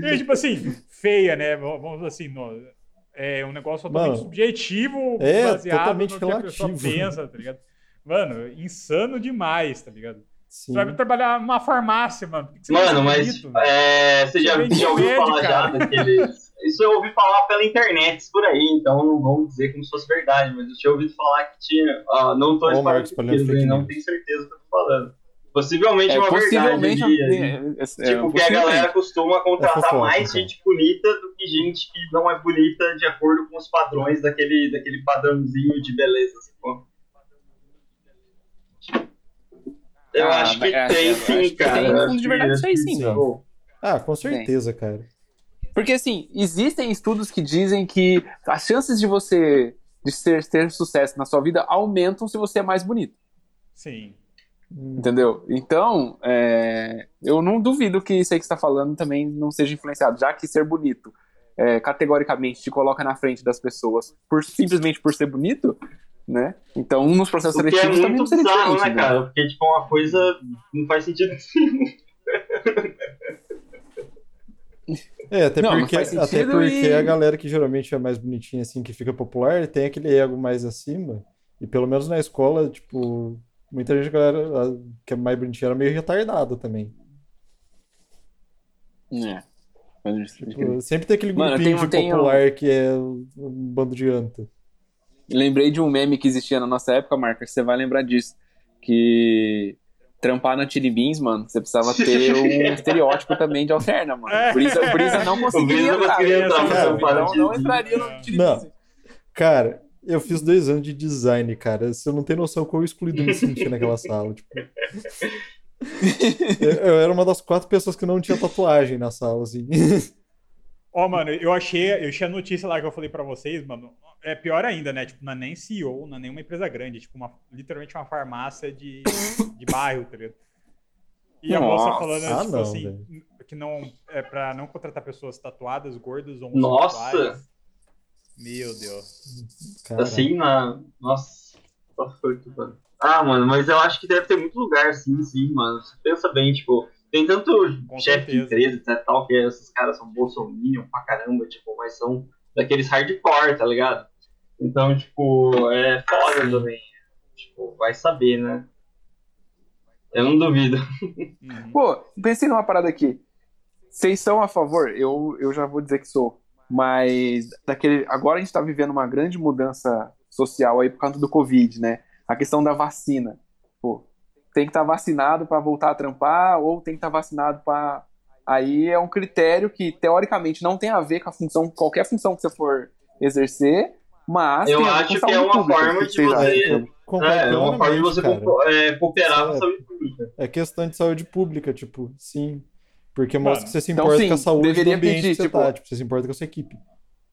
E, tipo assim, feia, né? Vamos assim, no- é um negócio totalmente Mano, subjetivo, é, baseado totalmente no que a pessoa relativo. pensa, tá ligado? Mano, insano demais, tá ligado? Sim. Você vai trabalhar numa farmácia, mano. Por que você vai Mano, mas bonito, é, você já, Você já ouviu remédio, falar cara. já daqueles, isso eu ouvi falar pela internet por aí, então não vamos dizer como se fosse verdade, mas eu tinha ouvido falar que tinha. ó, não tô Ó, o espalhando Marcos espalhando mentiras, fake hein, não tenho certeza do que eu tô falando. Possivelmente É, uma possivelmente verdade. é, ali. é, é, Tipo, que a galera costuma contratar fofoca, mais gente bonita do que gente que não é bonita de acordo com os padrões daquele, daquele padrãozinho de beleza. Assim, Eu Ah, acho que é, tem é, sim, cara. tem fundo de verdade isso aí, sim, pô. Ah, com certeza, cara. Porque assim, existem estudos que dizem que as chances de você de ser, ter sucesso na sua vida aumentam se você é mais bonito. Sim. Entendeu? Então, é, eu não duvido que isso aí que você está falando também não seja influenciado, já que ser bonito é, categoricamente te coloca na frente das pessoas por simplesmente por ser bonito, né? Então, nos processos O que é seletivos também muito não seria bizarro, diferente. né, cara? Porque, tipo, uma coisa não faz sentido. É, até Não, não porque, faz até porque e- a galera que geralmente é mais bonitinha, assim, que fica popular, tem aquele ego mais acima. E pelo menos na escola, tipo, muita gente, galera, a- que é mais bonitinha era meio retardada também. É. Tipo, sempre tem aquele Mano, grupinho tenho- de tenho- popular que é um bando de anta. Lembrei de um meme que existia na nossa época, Marcos, você vai lembrar disso. Que trampar na Chili Beans, mano, você precisava ter um estereótipo também de alterna, mano. É. O Brisa, o Brisa não O conseguiria Brisa não entrar. entrar, não, não entraria no Chili Não. Beans. Cara, eu fiz dois anos de design, cara. Você não tem noção quão excluído eu me senti naquela sala. Tipo, eu, eu era uma das quatro pessoas que não tinha tatuagem na sala, assim. Ó, mano, eu achei, eu achei a notícia lá que eu falei pra vocês, mano. É pior ainda, né? Tipo, não é nem CEO, não é nenhuma empresa grande, é tipo uma, literalmente uma farmácia de, de bairro, tá ligado? E a moça Nossa. falando, Ah, tipo não, assim, que não é pra não contratar pessoas tatuadas, gordas, Nossa! homossexuais. Meu Deus. Cara, Assim, na. Nossa. Só foi tudo, mano. Ah, mano, mas eu acho que deve ter muito lugar, sim, sim, mano. Você pensa bem, tipo, tem tanto Com chefe de certeza. empresa e tal, que esses caras são bolsominion pra caramba, tipo, mas são daqueles hardcore, tá ligado? Então, tipo, é foda também. Tipo, vai saber, né? Eu não duvido. Uhum. Pô, pensei numa parada aqui. Vocês são a favor? Eu, eu já vou dizer que sou. Mas daquele, agora a gente tá vivendo uma grande mudança social aí por causa do Covid, né? A questão da vacina. Pô, tem que estar vacinado para voltar a trampar ou tem que estar vacinado para aí é um critério que teoricamente não tem a ver com a função, qualquer função que você for exercer, mas Eu acho que é uma pública. forma de você- É, é uma forma de você cara. é, cooperar com a saúde pública. É questão de saúde pública, tipo, sim. Porque Mano, mostra que você se então importa sim, com a saúde do ambiente pedir, que você tipo, tá, tipo, você se importa com a sua equipe.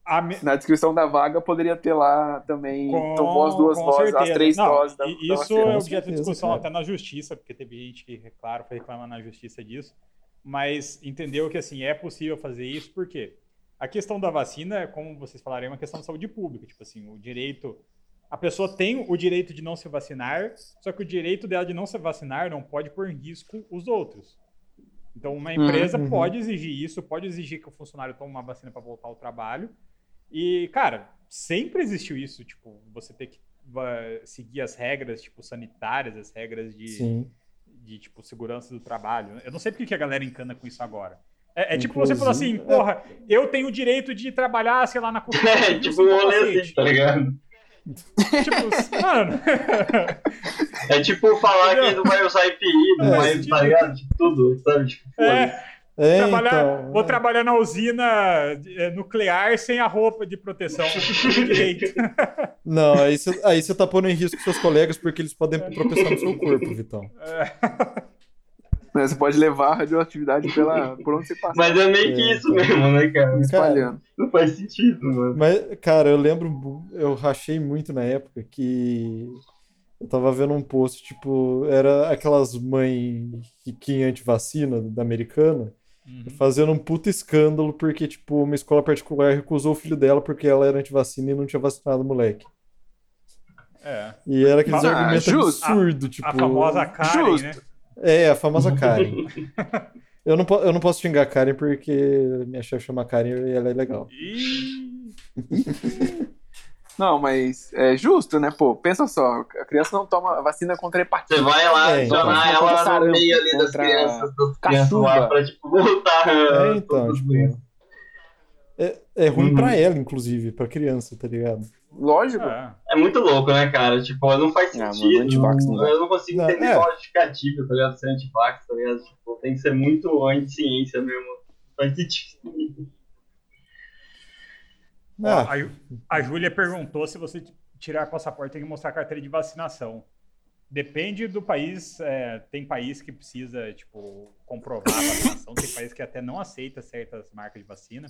A me- Na descrição da vaga poderia ter lá também Com- tomou as duas doses, as três Não, doses da, e da Isso vacina. é objeto de discussão cara. até na justiça, porque teve gente que, claro, foi reclamar na justiça disso. Mas entendeu que assim, é possível fazer isso, por quê? A questão da vacina, como vocês falaram, é uma questão de saúde pública. Tipo assim, o direito. A pessoa tem o direito de não se vacinar, só que o direito dela de não se vacinar não pode pôr em risco os outros. Então, uma empresa Uhum. pode exigir isso, pode exigir que o funcionário tome uma vacina para voltar ao trabalho. E, cara, sempre existiu isso, tipo, você ter que seguir as regras, tipo, sanitárias, as regras de, Sim. de tipo, segurança do trabalho. Eu não sei porque que a galera encana com isso agora. É, é tipo você falou assim, porra, eu tenho o direito de trabalhar, sei lá, na construção É, tipo um assim, tá ligado? Tipo, mano, É tipo falar que não vai usar IPI, não É, vai, tipo- tá ligado? Tipo, tudo, sabe? Tipo, é, É, trabalhar, então. vou é. trabalhar na usina é, nuclear sem a roupa de proteção. Não, aí você, aí você tá pondo em risco seus colegas porque eles podem tropeçar no seu corpo, Vitão. Né, Você pode levar a radioatividade pela, por onde você passa. Mas é meio que É, isso mesmo, né, cara? espalhando. Não faz sentido, mano. Mas, cara, eu lembro, eu rachei muito na época que eu tava vendo um post, tipo, era aquelas mães riquinhas anti-vacina da americana, Uhum. fazendo um puta escândalo porque, tipo, uma escola particular recusou o filho dela porque ela era anti-vacina e não tinha vacinado o moleque. É. E era aqueles Ah, argumentos justo. absurdos, tipo... A famosa Karen, Justo. né? É, a famosa Karen. Eu não, eu não posso xingar a Karen porque minha chefe chama Karen e ela é legal. Ih, Não, mas é justo, né? Pô, pensa só, a criança não toma vacina contra hepatite. Você vai lá É, adicionar então, ela no meio ali das crianças, das crianças lá pra, tipo, voltar. É, então, tipo. É, é ruim Uhum. pra ela, inclusive, pra criança, tá ligado? Lógico. É. É muito louco, né, cara? Tipo, não faz Ah, mano, sentido. antivax não dá. eu não consigo Não, entender é. qual a justificativa, tá ligado? Ser antivax, tá ligado? Tipo, tem que ser muito anti-ciência mesmo. Anti Ó, Ah, a, a Júlia perguntou se você tirar passaporte tem que mostrar carteira de vacinação. Depende do país. é, tem país que precisa, tipo, comprovar a vacinação. Tem país que até não aceita certas marcas de vacina.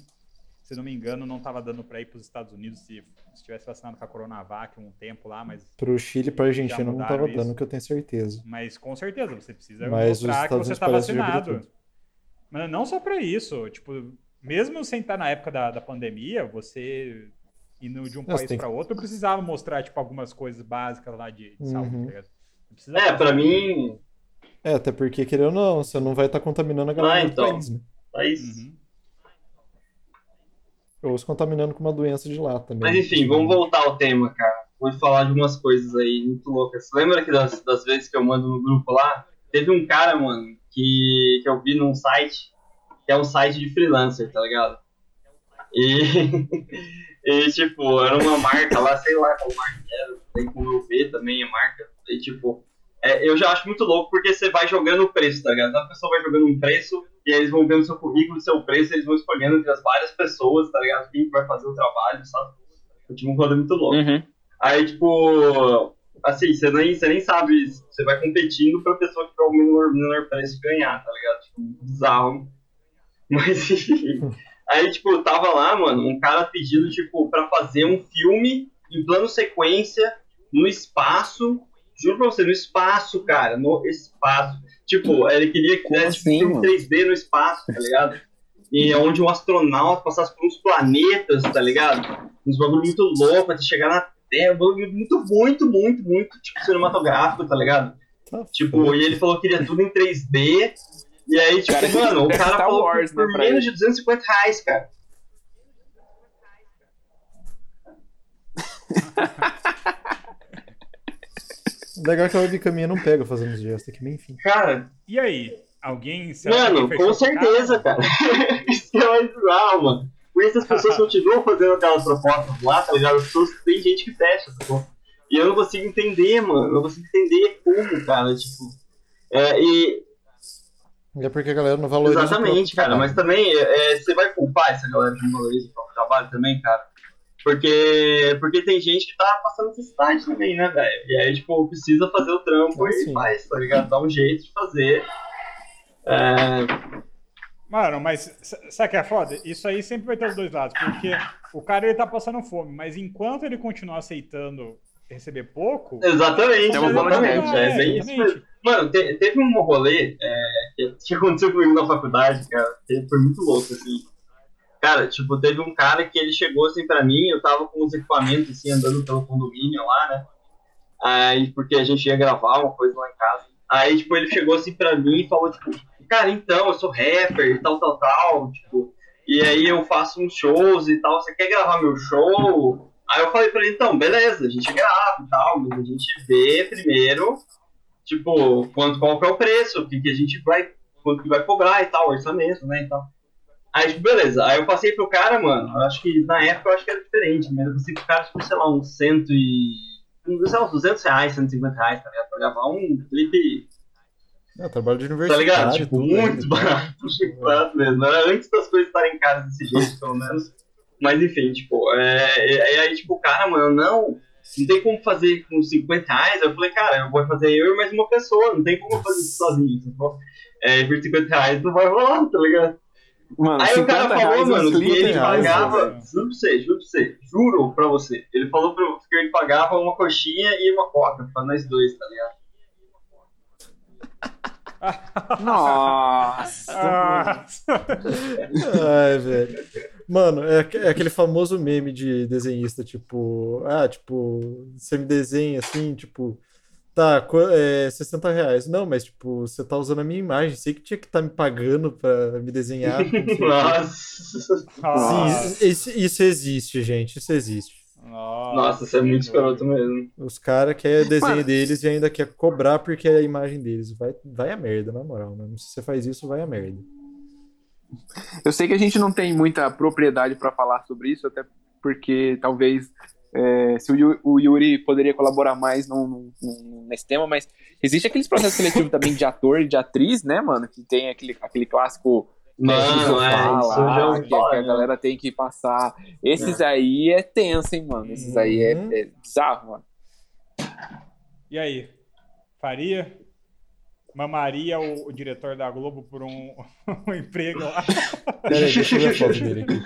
Se não me engano, não estava dando para ir para os Estados Unidos se se tivesse vacinado com a Coronavac um tempo lá, mas, pro Chile e pra Argentina não mudaram tava isso. dando, que eu tenho certeza. mas com certeza você precisa Mas os mostrar que você está vacinado. Mas não só para isso, tipo, mesmo sem estar na época da, da pandemia, você indo de um você país para outro precisava mostrar tipo algumas coisas básicas lá de, de saúde, Uhum. tá É, pra mim, É, até porque, querendo ou não, você não vai estar contaminando a galera Ah, do então. país, né? é isso. Uhum. Ou se contaminando com uma doença de lá também. Mas enfim, vamos voltar ao tema, cara. Vou falar de umas coisas aí muito loucas. Lembra que das, das vezes que eu mando no grupo lá? Teve um cara, mano, que, que eu vi num site, que é um site de freelancer, tá ligado? E, e tipo, era uma marca lá, sei lá qual marca que era, tem como eu ver também a marca. E tipo, é, eu já acho muito louco porque você vai jogando o preço, tá ligado? A pessoa vai jogando um preço e aí eles vão vendo seu currículo seu preço, eles vão escolhendo entre as várias pessoas, tá ligado? Quem que vai fazer o trabalho, sabe? Eu tive um rolê muito louco. Uhum. Aí, tipo, assim, você nem, você nem sabe, você vai competindo pra pessoa que tiver o menor, menor preço ganhar, tá ligado? Tipo, bizarro. Mas, enfim. Aí, tipo, tava lá, mano, um cara pedindo, tipo, pra fazer um filme em plano sequência, no espaço, juro pra você, no espaço, cara, no espaço. Tipo, ele queria que Como fizesse assim, filme mano? 3D no espaço, tá ligado? E é onde um astronauta passasse por uns planetas, tá ligado? Uns bagulho muito louco até chegar na Terra, um bagulho muito, muito, muito, muito, tipo, cinematográfico, tá ligado? Tá Tipo, foda. e ele falou que queria tudo em 3D. E aí, tipo, Cara, mano, o cara Star falou Wars, por né, menos ele. de 250 reais, cara. Legal é que a webcaminha não pega fazendo os gestos aqui, mas enfim. Cara, E aí? Alguém. mano, com certeza, cara. Isso que é mais bizarro, mano. Por isso as pessoas continuam fazendo aquelas propostas lá, tá ligado? As pessoas, tem gente que fecha, sacou? E eu não consigo entender, mano. Eu não consigo entender como, cara, tipo. É, e, É porque a galera não valoriza. o Exatamente, cara. trabalho. Mas também é, você vai culpar essa galera que não valoriza o próprio trabalho também, cara. Porque, porque tem gente que tá passando necessidade também, né, velho? E aí, tipo, precisa fazer o trampo Ah, e sim. faz, tá ligado? Dá um jeito de fazer. É, Mano, mas sabe o que é foda? Isso aí sempre vai ter os dois lados, porque o cara ele tá passando fome, mas enquanto ele continuar aceitando receber pouco. exatamente, É exatamente. É, bem isso exatamente. Mano, te- teve um rolê é, que, que aconteceu comigo na faculdade, cara, foi muito louco, assim. Cara, tipo, teve um cara que ele chegou assim pra mim, eu tava com os equipamentos assim, andando pelo condomínio lá, né? Aí, porque a gente ia gravar uma coisa lá em casa. Aí, tipo, ele chegou assim pra mim e falou, tipo, cara, então, eu sou rapper e tal, tal, tal, tipo, e aí eu faço uns shows e tal, você quer gravar meu show? Aí eu falei pra ele, então, beleza, a gente grava e tal, mas a gente vê primeiro, tipo, quanto, qual que é o preço, o que, que a gente vai, quanto que vai cobrar e tal, orçamento, né, e tal. Aí, tipo, beleza, aí eu passei pro cara, mano, eu acho que na época eu acho que era diferente, mas eu passei pro cara, tipo, sei lá, uns cento e... sei lá, uns 200 reais, 150 reais, tá ligado, pra gravar um clipe É, trabalho de Tá universidade. ligado? Tipo, tudo, muito né? barato. Muito barato mesmo. Era antes das coisas estarem caras desse jeito, pelo menos. Mas enfim, tipo, é, e- e aí, tipo, o cara, mano, não, não tem como fazer com 50 reais. Eu falei, cara, eu vou fazer eu e mais uma pessoa, não tem como eu fazer isso sozinho, sacou? É, por 50 reais não vai rolar, tá ligado? Mano, Aí o 50 cara falou, um mano, que ele reais, pagava, velho. juro pra você, juro pra você, juro pra você. Ele falou pra, que ele pagava uma coxinha e uma coca pra nós dois, tá ligado? Nossa. Ah, Ai, velho. Mano, é, é aquele famoso meme de desenhista, tipo, ah, tipo, você me desenha assim, tipo, tá, é 60 reais. Não, mas, tipo, você tá usando a minha imagem, sei que tinha que estar me pagando pra me desenhar. Nossa. Nossa. Sim, isso, isso existe, gente, isso existe. Nossa, isso é muito escroto mesmo. Os caras querem desenho Mano. deles e ainda quer cobrar porque é a imagem deles. Vai, vai a merda, na moral, mano. Se você faz isso, vai a merda. Eu sei que a gente não tem muita propriedade para falar sobre isso, até porque talvez é, se o, Yu- o Yuri poderia colaborar mais num- num- nesse tema, mas existe aqueles processos seletivos também de ator e de atriz, né, mano? Que tem aquele, aquele clássico Mano, é, sofá isso já lá, ouvi que, falar, que a galera tem que passar. Esses aí é tenso, hein, mano? Esses aí é, Uhum. é bizarro, mano. E aí? Faria? Mamaria o, o diretor da Globo por um, um emprego lá? Peraí, deixa eu ver a foto dele aqui.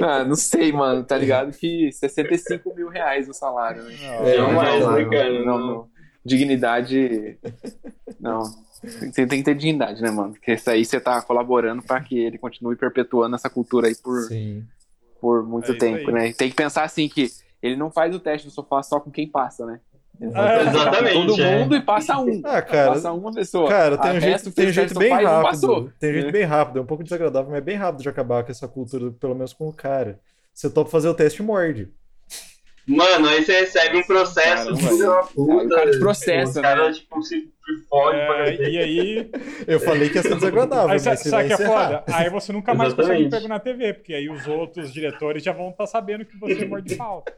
Ah, não sei, mano, tá ligado que 65 mil reais o salário, né? É, Não mais, não, né, não, cara? Não, não. Dignidade. Não. Você tem que ter dignidade, né, mano? Porque isso aí você tá colaborando pra que ele continue perpetuando essa cultura aí por, Sim. por muito É tempo, aí. né? Tem que pensar assim que ele não faz o teste do sofá só com quem passa, né? É, Exatamente, Todo é. mundo e passa um. Ah, cara, passa uma pessoa. Cara, tem A um jeito, tem um jeito bem rápido. Tem um jeito bem rápido, é um pouco desagradável, mas é bem rápido de acabar com essa cultura, pelo menos com o cara. Você topa fazer o teste e morde. Mano, aí você recebe um processo da puta. Aí o cara te processa, Os caras, né? tipo, se pra É, e aí, Eu falei que ia ser desagradável, aí mas sabe que é encerrar. foda? Aí você nunca mais consegue Exatamente. emprego na TV, porque aí os outros diretores já vão estar sabendo que você morde pau.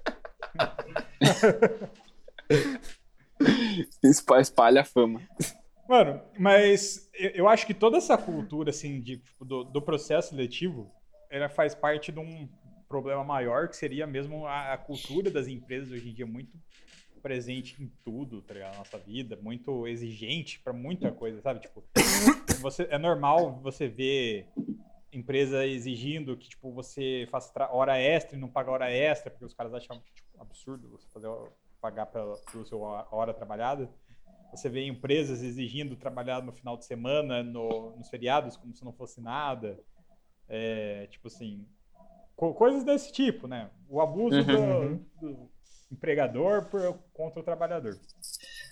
Espa- Espalha a fama. Mano, mas eu, eu acho que toda essa cultura, assim, de, tipo, do, do processo seletivo, ela faz parte de um problema maior, que seria mesmo a, a cultura das empresas hoje em dia muito presente em tudo, tá ligado? Na nossa vida, muito exigente pra muita coisa, sabe? Tipo, você, é normal você ver empresa exigindo que, tipo, você faça hora extra e não paga hora extra, porque os caras acham tipo, absurdo você fazer, pagar pela, pela sua hora trabalhada. Você vê empresas exigindo trabalhar no final de semana, no- nos feriados, como se não fosse nada. É, tipo assim, co- coisas desse tipo, né? O abuso do- Uhum. do, empregador por, contra o trabalhador.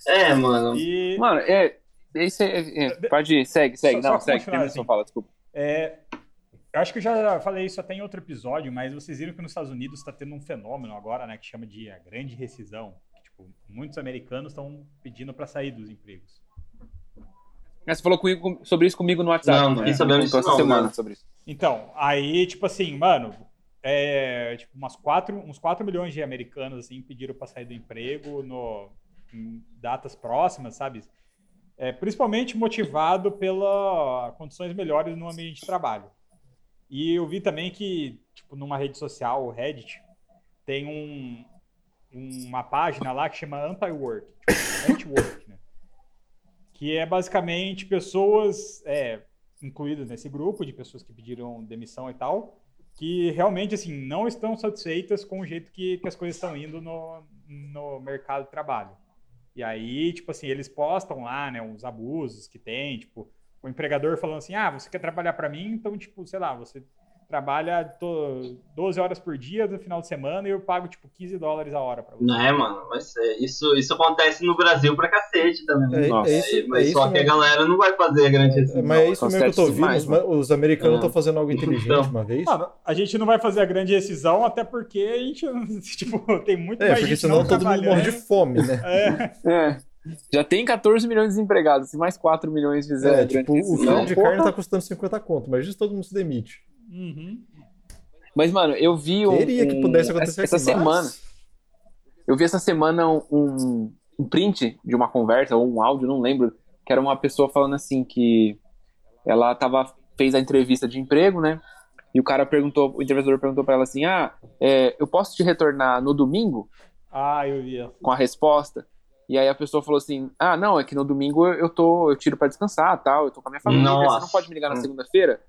É, mano. E Mano, é. Esse é, é, pode ir, segue, segue. Só- não, só segue. Termina assim. sua fala, desculpa. é, eu acho que eu já falei isso até em outro episódio, mas vocês viram que nos Estados Unidos está tendo um fenômeno agora, né, que chama de a grande rescisão. Que, tipo, muitos americanos estão pedindo para sair dos empregos. Mas Você falou comigo- sobre isso comigo no WhatsApp. Não, não né? fiquei sabendo Contou disso essa não, semana né? sobre isso. Então, aí, tipo assim, mano, é, tipo, umas quatro, uns 4 milhões de americanos, assim, pediram para sair do emprego no, em datas próximas, sabe? É, principalmente motivado pelas condições melhores no ambiente de trabalho. E eu vi também que, tipo, numa rede social, o Reddit, tem um, uma página lá que chama Anti-Work, tipo, anti-work, né? Que é basicamente pessoas é, incluídas nesse grupo de pessoas que pediram demissão e tal, que realmente assim não estão satisfeitas com o jeito que, que as coisas estão indo no, no mercado de trabalho. E aí, tipo assim, eles postam lá, né, os abusos que tem, tipo, o empregador falando assim: "Ah, você quer trabalhar para mim? Então, tipo, sei lá, você trabalha to- 12 horas por dia no final de semana e eu pago tipo 15 dólares a hora para você". Não é, mano, mas é, isso, isso acontece no Brasil pra cacete também. É, Nossa. é isso, mas é só isso que a galera não vai fazer a grande decisão. Mas é isso mesmo que eu tô ouvindo. demais, Os, os americanos É. estão fazendo algo inteligente Então. uma vez. Mano, a gente não vai fazer a grande decisão até porque a gente, tipo, tem muito É, mais porque gente senão não todo mundo trabalhando. morre de fome, né? É, É. Já tem 14 milhões de desempregados. Se mais 4 milhões fizer. É, tipo, o quilo de carne tá custando 50 conto, mas isso todo mundo se demite. Uhum. Mas, mano, eu vi um. Queria que pudesse um- acontecer essa assim, semana. mas- Eu vi essa semana um, um print de uma conversa, ou um áudio, não lembro, que era uma pessoa falando assim que ela tava, fez a entrevista de emprego, né? E o cara perguntou, o entrevistador perguntou pra ela assim: Ah, é, eu posso te retornar no domingo Ah, eu vi. com a resposta? E aí a pessoa falou assim: Ah, não, é que no domingo eu tô, eu tiro pra descansar, tal, eu tô com a minha família, você Nossa. não pode me ligar na segunda-feira?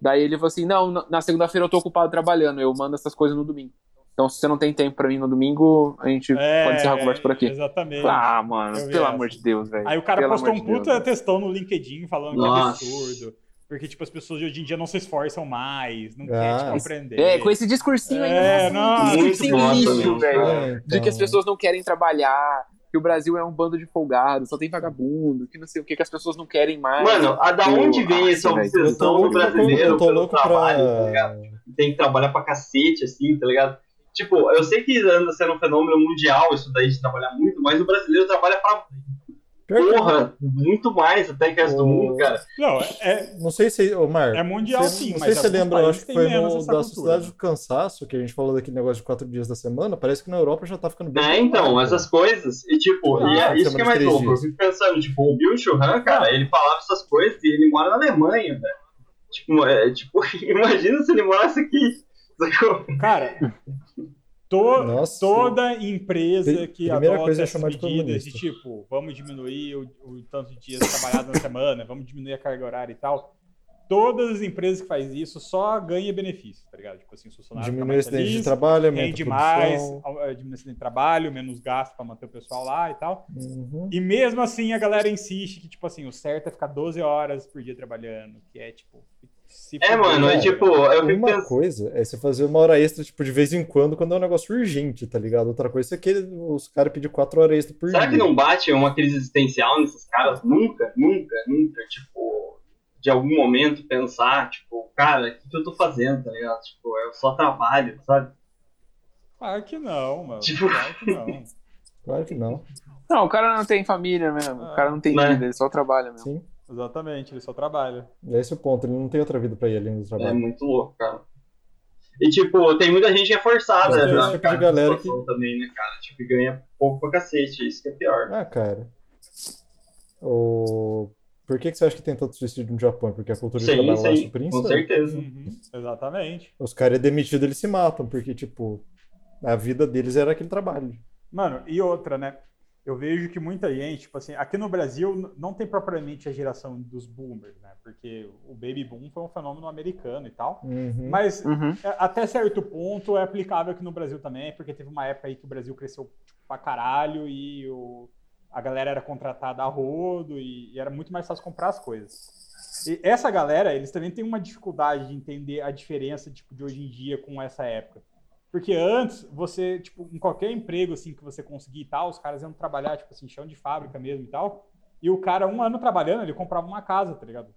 Daí ele falou assim: Não, na- segunda-feira eu tô ocupado trabalhando, eu mando essas coisas no domingo. Então, se você não tem tempo pra mim no domingo, a gente É, pode encerrar a conversa por aqui. Exatamente. Ah, mano, Eu pelo essa. amor de Deus, velho. Aí o cara Pelo postou um Deus, puta textão no LinkedIn falando Nossa. que é absurdo. Porque, tipo, as pessoas de hoje em dia não se esforçam mais, não Ah, querem te compreender. É, com esse discursinho aí, É, nossa, não, esse discursinho muito lixo, velho. É, De que então. as pessoas não querem trabalhar, que o Brasil é um bando de folgados, só tem vagabundo, que não sei o que, que as pessoas não querem mais. Mano, a da onde vem essa tô obsessão do brasileiro eu tô pelo louco trabalho, tá ligado? pra. Tem que trabalhar pra cacete, assim, tá ligado? Tipo, eu sei que anda sendo um fenômeno mundial isso daí de trabalhar muito, mas o brasileiro trabalha pra porra, muito mais até que o resto do mundo, cara. Não, é, Não sei se, ô Mar, É mundial, você- sim, Não mas sei se você lembra, eu acho que foi no, da cultura, Sociedade do Cansaço, que a gente falou daquele negócio de quatro dias da semana. Parece que na Europa já tá ficando bem. É, então, popular, essas pô. coisas, e tipo, Ah, e é isso semana que é mais louco. Eu fico pensando, tipo, o Bill Churran, cara, ele falava essas coisas e ele mora na Alemanha, velho. Tipo, é, tipo, imagina se ele morasse aqui. sacou? cara, to- Nossa. toda empresa que primeira adota coisa é essas medidas de tipo, vamos diminuir o, o tanto de dias trabalhados na semana, vamos diminuir a carga horária e tal. Todas as empresas que fazem isso só ganham benefício, tá ligado? Tipo assim, os funcionários ficam Diminuir mais acidente de trabalho, rende mais, eh, diminui acidente de trabalho, menos gasto pra manter o pessoal lá e tal. Uhum. E mesmo assim a galera insiste que, tipo assim, o certo é ficar 12 horas por dia trabalhando, que é tipo. Se É, mano, é cara. tipo, eu fico Uma pensando. coisa é você fazer uma hora extra, tipo, de vez em quando, quando é um negócio urgente, tá ligado? Outra coisa é que os caras pedir quatro horas extra por Será dia. que não bate uma crise existencial nesses caras? Nunca, nunca, nunca. Tipo, de algum momento pensar, tipo, cara, o que, que eu tô fazendo, tá ligado? Tipo, eu só trabalho, sabe? Claro que não, mano. Tipo- Claro que não. Claro que não. Não, o cara não tem família mesmo. O cara não tem Né? vida, ele só trabalha mesmo. Sim. Exatamente, ele só trabalha. É esse o ponto. Ele não tem outra vida pra ir além do É trabalho. muito louco, cara. E, tipo, tem muita gente que é forçada a esse tipo ficar de galera situação também, né, cara? Tipo, e ganha pouco pra cacete, isso que é pior. Ah, cara. O... Por que, que você acha que tem tanto suicídio no Japão? Porque a cultura de Sim, trabalho lá é sim, super com insana. certeza. Uhum, exatamente. Os caras é demitido, eles se matam, porque, tipo, a vida deles era aquele trabalho. Mano, e outra, né? Eu vejo que muita gente, tipo assim, aqui no Brasil não tem propriamente a geração dos boomers, né? Porque o baby boom foi um fenômeno americano e tal. Uhum. Mas Uhum. é, até certo ponto é aplicável aqui no Brasil também, porque teve uma época aí que o Brasil cresceu tipo, pra caralho e o, a galera era contratada a rodo e, e era muito mais fácil comprar as coisas. E essa galera, eles também têm uma dificuldade de entender a diferença tipo, de hoje em dia com essa época. Porque antes, você, tipo, em qualquer emprego assim que você conseguir e tal, os caras iam trabalhar, tipo assim, chão de fábrica mesmo e tal. E o cara, um ano trabalhando, ele comprava uma casa, tá ligado?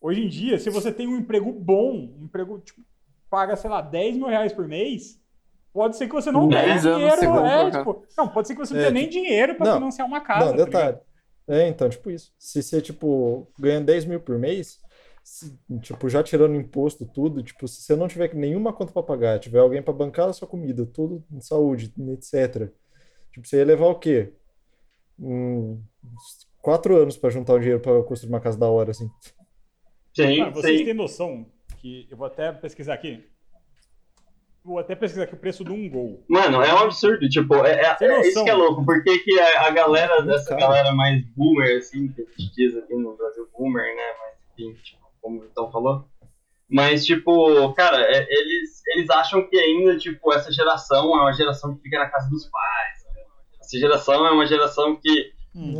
Hoje em dia, se você tem um emprego bom, um emprego, tipo, paga, sei lá, 10 mil reais por mês, pode ser que você não tenha 10 anos dinheiro. É, tipo, não, pode ser que você não É, tenha nem tipo, dinheiro pra não, financiar uma casa. Não, tá detalhe. ligado? É, então, tipo isso. Se você, tipo, ganha 10 mil por mês, se- tipo, já tirando imposto, tudo, tipo, se você não tiver nenhuma conta pra pagar, tiver alguém pra bancar a sua comida, tudo, saúde, etc. Tipo, você ia levar o quê? Um, quatro anos pra juntar o dinheiro pra construir uma casa da hora, assim. Sim, Mano, vocês sim. têm noção que. Eu vou até pesquisar aqui. Vou até pesquisar aqui o preço de um gol. Mano, é um absurdo, tipo, é, é- é isso que é louco, porque que a, a galera dessa galera mais boomer, assim, que a gente diz aqui no Brasil, boomer, né, mas enfim, tipo, como o Vitão falou, mas, tipo, cara, é- eles, eles acham que ainda, tipo, essa geração é uma geração que fica na casa dos pais, né? essa geração é uma geração que,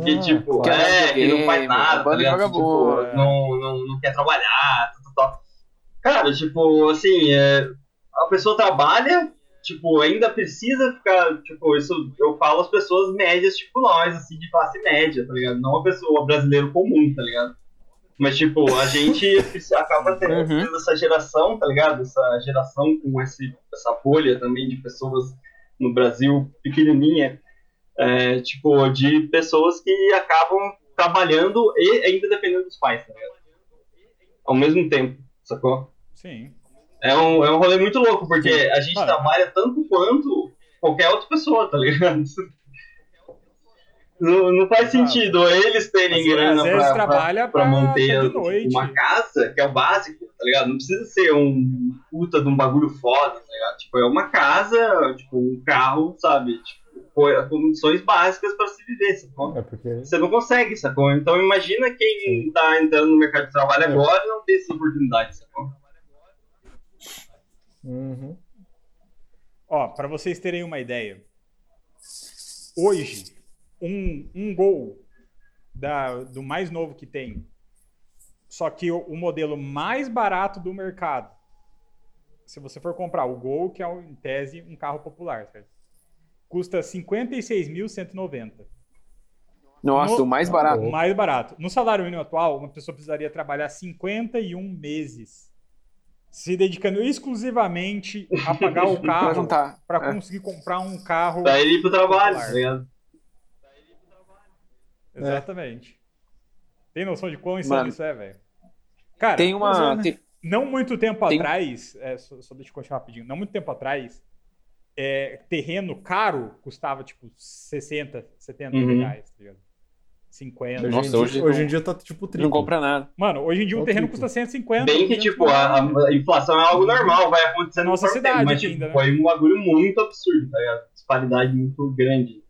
que Ah, tipo, é, que não faz nada, tá ligado? tipo, bola. não, não, não quer trabalhar, tal, tal, tal. Cara, tipo, assim, é, a pessoa trabalha, tipo, ainda precisa ficar, tipo, isso eu falo as pessoas médias, tipo nós, assim, de classe média, tá ligado? Não a pessoa brasileiro comum, tá ligado? Mas, tipo, a gente acaba tendo, Uhum. essa geração, tá ligado? Essa geração com esse, essa bolha também de pessoas no Brasil pequenininha, é, tipo, de pessoas que acabam trabalhando e ainda dependendo dos pais, tá ligado? Ao mesmo tempo, sacou? Sim. É um, é um rolê muito louco, porque a gente trabalha tanto quanto qualquer outra pessoa, tá ligado? Não, não faz sentido eles terem grana pra, trabalha pra, pra pra- manter até de noite. uma casa, que é o básico, tá ligado? Não precisa ser um puta de um bagulho foda, tá ligado? Tipo, é uma casa, tipo, um carro, sabe? Tipo, co- condições básicas pra se viver, sacou? É porque. Você não consegue, sacou? Então imagina quem Sim. tá entrando no mercado de trabalho É. agora e não ter essa oportunidade, sacou? Uhum. Ó, pra vocês terem uma ideia. Hoje, um, um gol da, do mais novo que tem, só que o, o modelo mais barato do mercado, se você for comprar o Gol, que é, em tese, um carro popular, certo? custa 56.190. Nossa, No- o mais barato. O mais barato. No salário mínimo atual, uma pessoa precisaria trabalhar 51 meses, se dedicando exclusivamente a pagar o carro para É. conseguir comprar um carro. Ele ir pro trabalho, Popular. tá ligado? Exatamente. Tem noção de quão insano isso é, velho? Cara, Tem é, uma. né? tem- não muito tempo Tem- atrás, é, só, só deixa eu continuar rapidinho. Não muito tempo atrás, é, terreno caro custava tipo 60, 70 Uhum. reais, tá ligado? 50. Hoje, Nossa, em dia, hoje hoje não- em dia tá tipo não triplo. compra nada. Mano, hoje em dia um É o terreno triplo. custa 150. Bem que, 200 tipo, a, reais. a inflação é algo normal, vai acontecendo Nossa cidade tempo, mas tipo, ainda, né? foi um bagulho muito absurdo, tá ligado? Disparidade muito grande.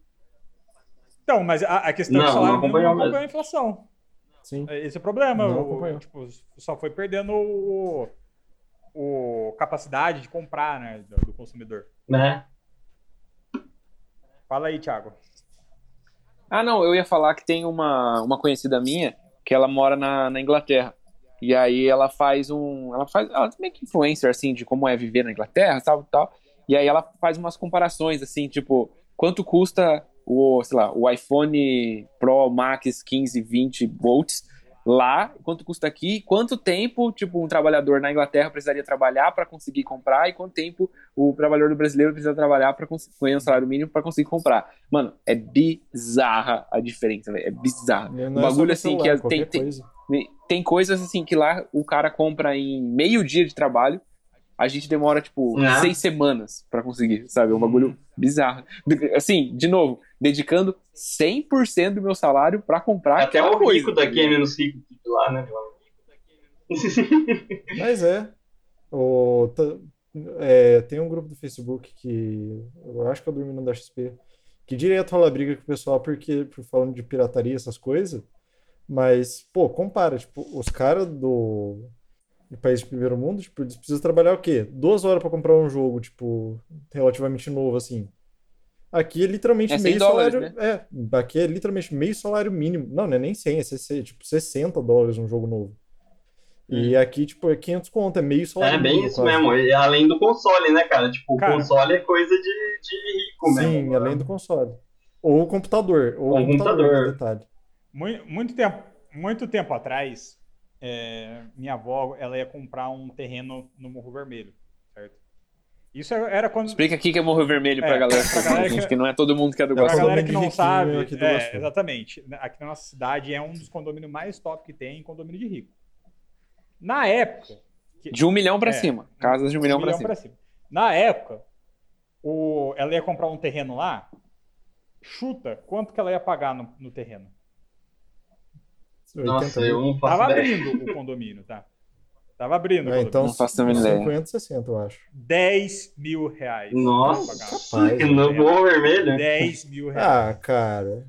Então, mas a, a questão é que Não, o salário não mínimo não acompanhou acompanhou a inflação. Sim. Esse é o problema. Não o- acompanhou. tipo, só foi perdendo o, o capacidade de comprar, né, do, do consumidor. Né? Fala aí, Thiago. Ah, não, eu ia falar que tem uma, uma conhecida minha que ela mora na, na Inglaterra. E aí ela faz um. Ela faz. Ela é meio que influencer, assim, de como é viver na Inglaterra, tal, tal. E aí ela faz umas comparações, assim, tipo, quanto custa o, sei lá, o iPhone Pro Max 15, 20 volts lá, quanto custa aqui, quanto tempo, tipo, um trabalhador na Inglaterra precisaria trabalhar para conseguir comprar e quanto tempo o trabalhador brasileiro precisa trabalhar para ganhar um salário mínimo para conseguir comprar. Mano, é bizarra a diferença, velho. É bizarra. Não é bagulho no assim celular, que é- tem, tem, coisa. tem coisas assim que lá o cara compra em meio dia de trabalho. A gente demora, tipo, Ah. seis semanas pra conseguir, sabe? É um bagulho bizarro. Assim, de novo, dedicando 100% do meu salário pra comprar Até aquela o coisa, rico tá daqui é menos rico de lá, né? Mas é. O, tá- é, Tem um grupo do Facebook que eu acho que eu dormi no da XP, que direto rola briga com o pessoal porque por falando de pirataria, essas coisas. Mas, pô, compara, tipo, os caras do, do país de primeiro mundo, tipo, eles precisam trabalhar o quê? Duas horas pra comprar um jogo, tipo, relativamente novo, assim. Aqui é literalmente É 100 meio dólares, salário. É, aqui é literalmente meio salário mínimo. Não, não é nem 100, é 60, tipo 60 dólares um jogo novo. E aqui, tipo, é 500 conto, é meio salário É bem mínimo, isso quase. mesmo. E além do console, né, cara? Tipo, Cara. o console é coisa de, de rico mesmo. Sim, além do console. Ou o computador. Ou o computador, computador. detalhe. Muito, muito tempo, muito tempo atrás, é, minha avó ela ia comprar um terreno no Morro Vermelho, certo? Isso era quando. Explica aqui que é Morro Vermelho pra É, galera, pra galera que- que não é todo mundo que é do É Pra galera Guaçu. que não sabe, aqui do é, exatamente. Aqui na nossa cidade é um dos condomínios mais top que tem, condomínio de rico. Na época, que- De um milhão pra É. cima. Casas de um milhão, pra cima. cima. Na época, o, ela ia comprar um terreno lá. Chuta quanto que ela ia pagar no, no terreno. 80 Nossa, mil. eu não faço Tava ideia. abrindo o condomínio, tá? Tava abrindo o É, então, Não faço a mínima ideia. 50, 60, eu acho. 10 mil reais. Nossa, que no Morro Vermelho. 10 mil reais. Ah, cara.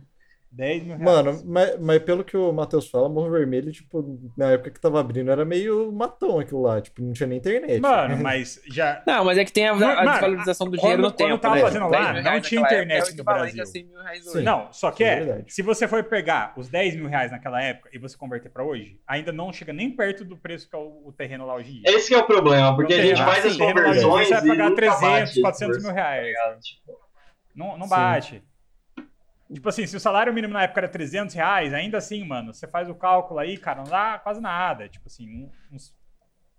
10 mil reais. Mano, mas, mas pelo que o Matheus fala, Morro Vermelho, tipo, na época que tava abrindo, era meio matão aquilo lá. Tipo, não tinha nem internet. Mano, mas já. Não, mas é que tem a, a Mano, desvalorização do quando- dinheiro no quando eu tempo. tava né? fazendo 10 lá, não tinha internet época no Brasil. a 100 mil reais Sim. hoje. Não, só que é é, se você for pegar os 10 mil reais naquela época e você converter pra hoje, ainda não chega nem perto do preço que é o, o terreno lá hoje em dia. Esse que é o problema, porque a gente faz as conversões Você vai pagar nunca 300, bate 400 esse mil tá reais. Tipo, Não, não Sim. bate. Tipo assim, se o salário mínimo na época era 300 reais, ainda assim, mano, você faz o cálculo aí, cara, não dá quase nada. Tipo assim, um- uns,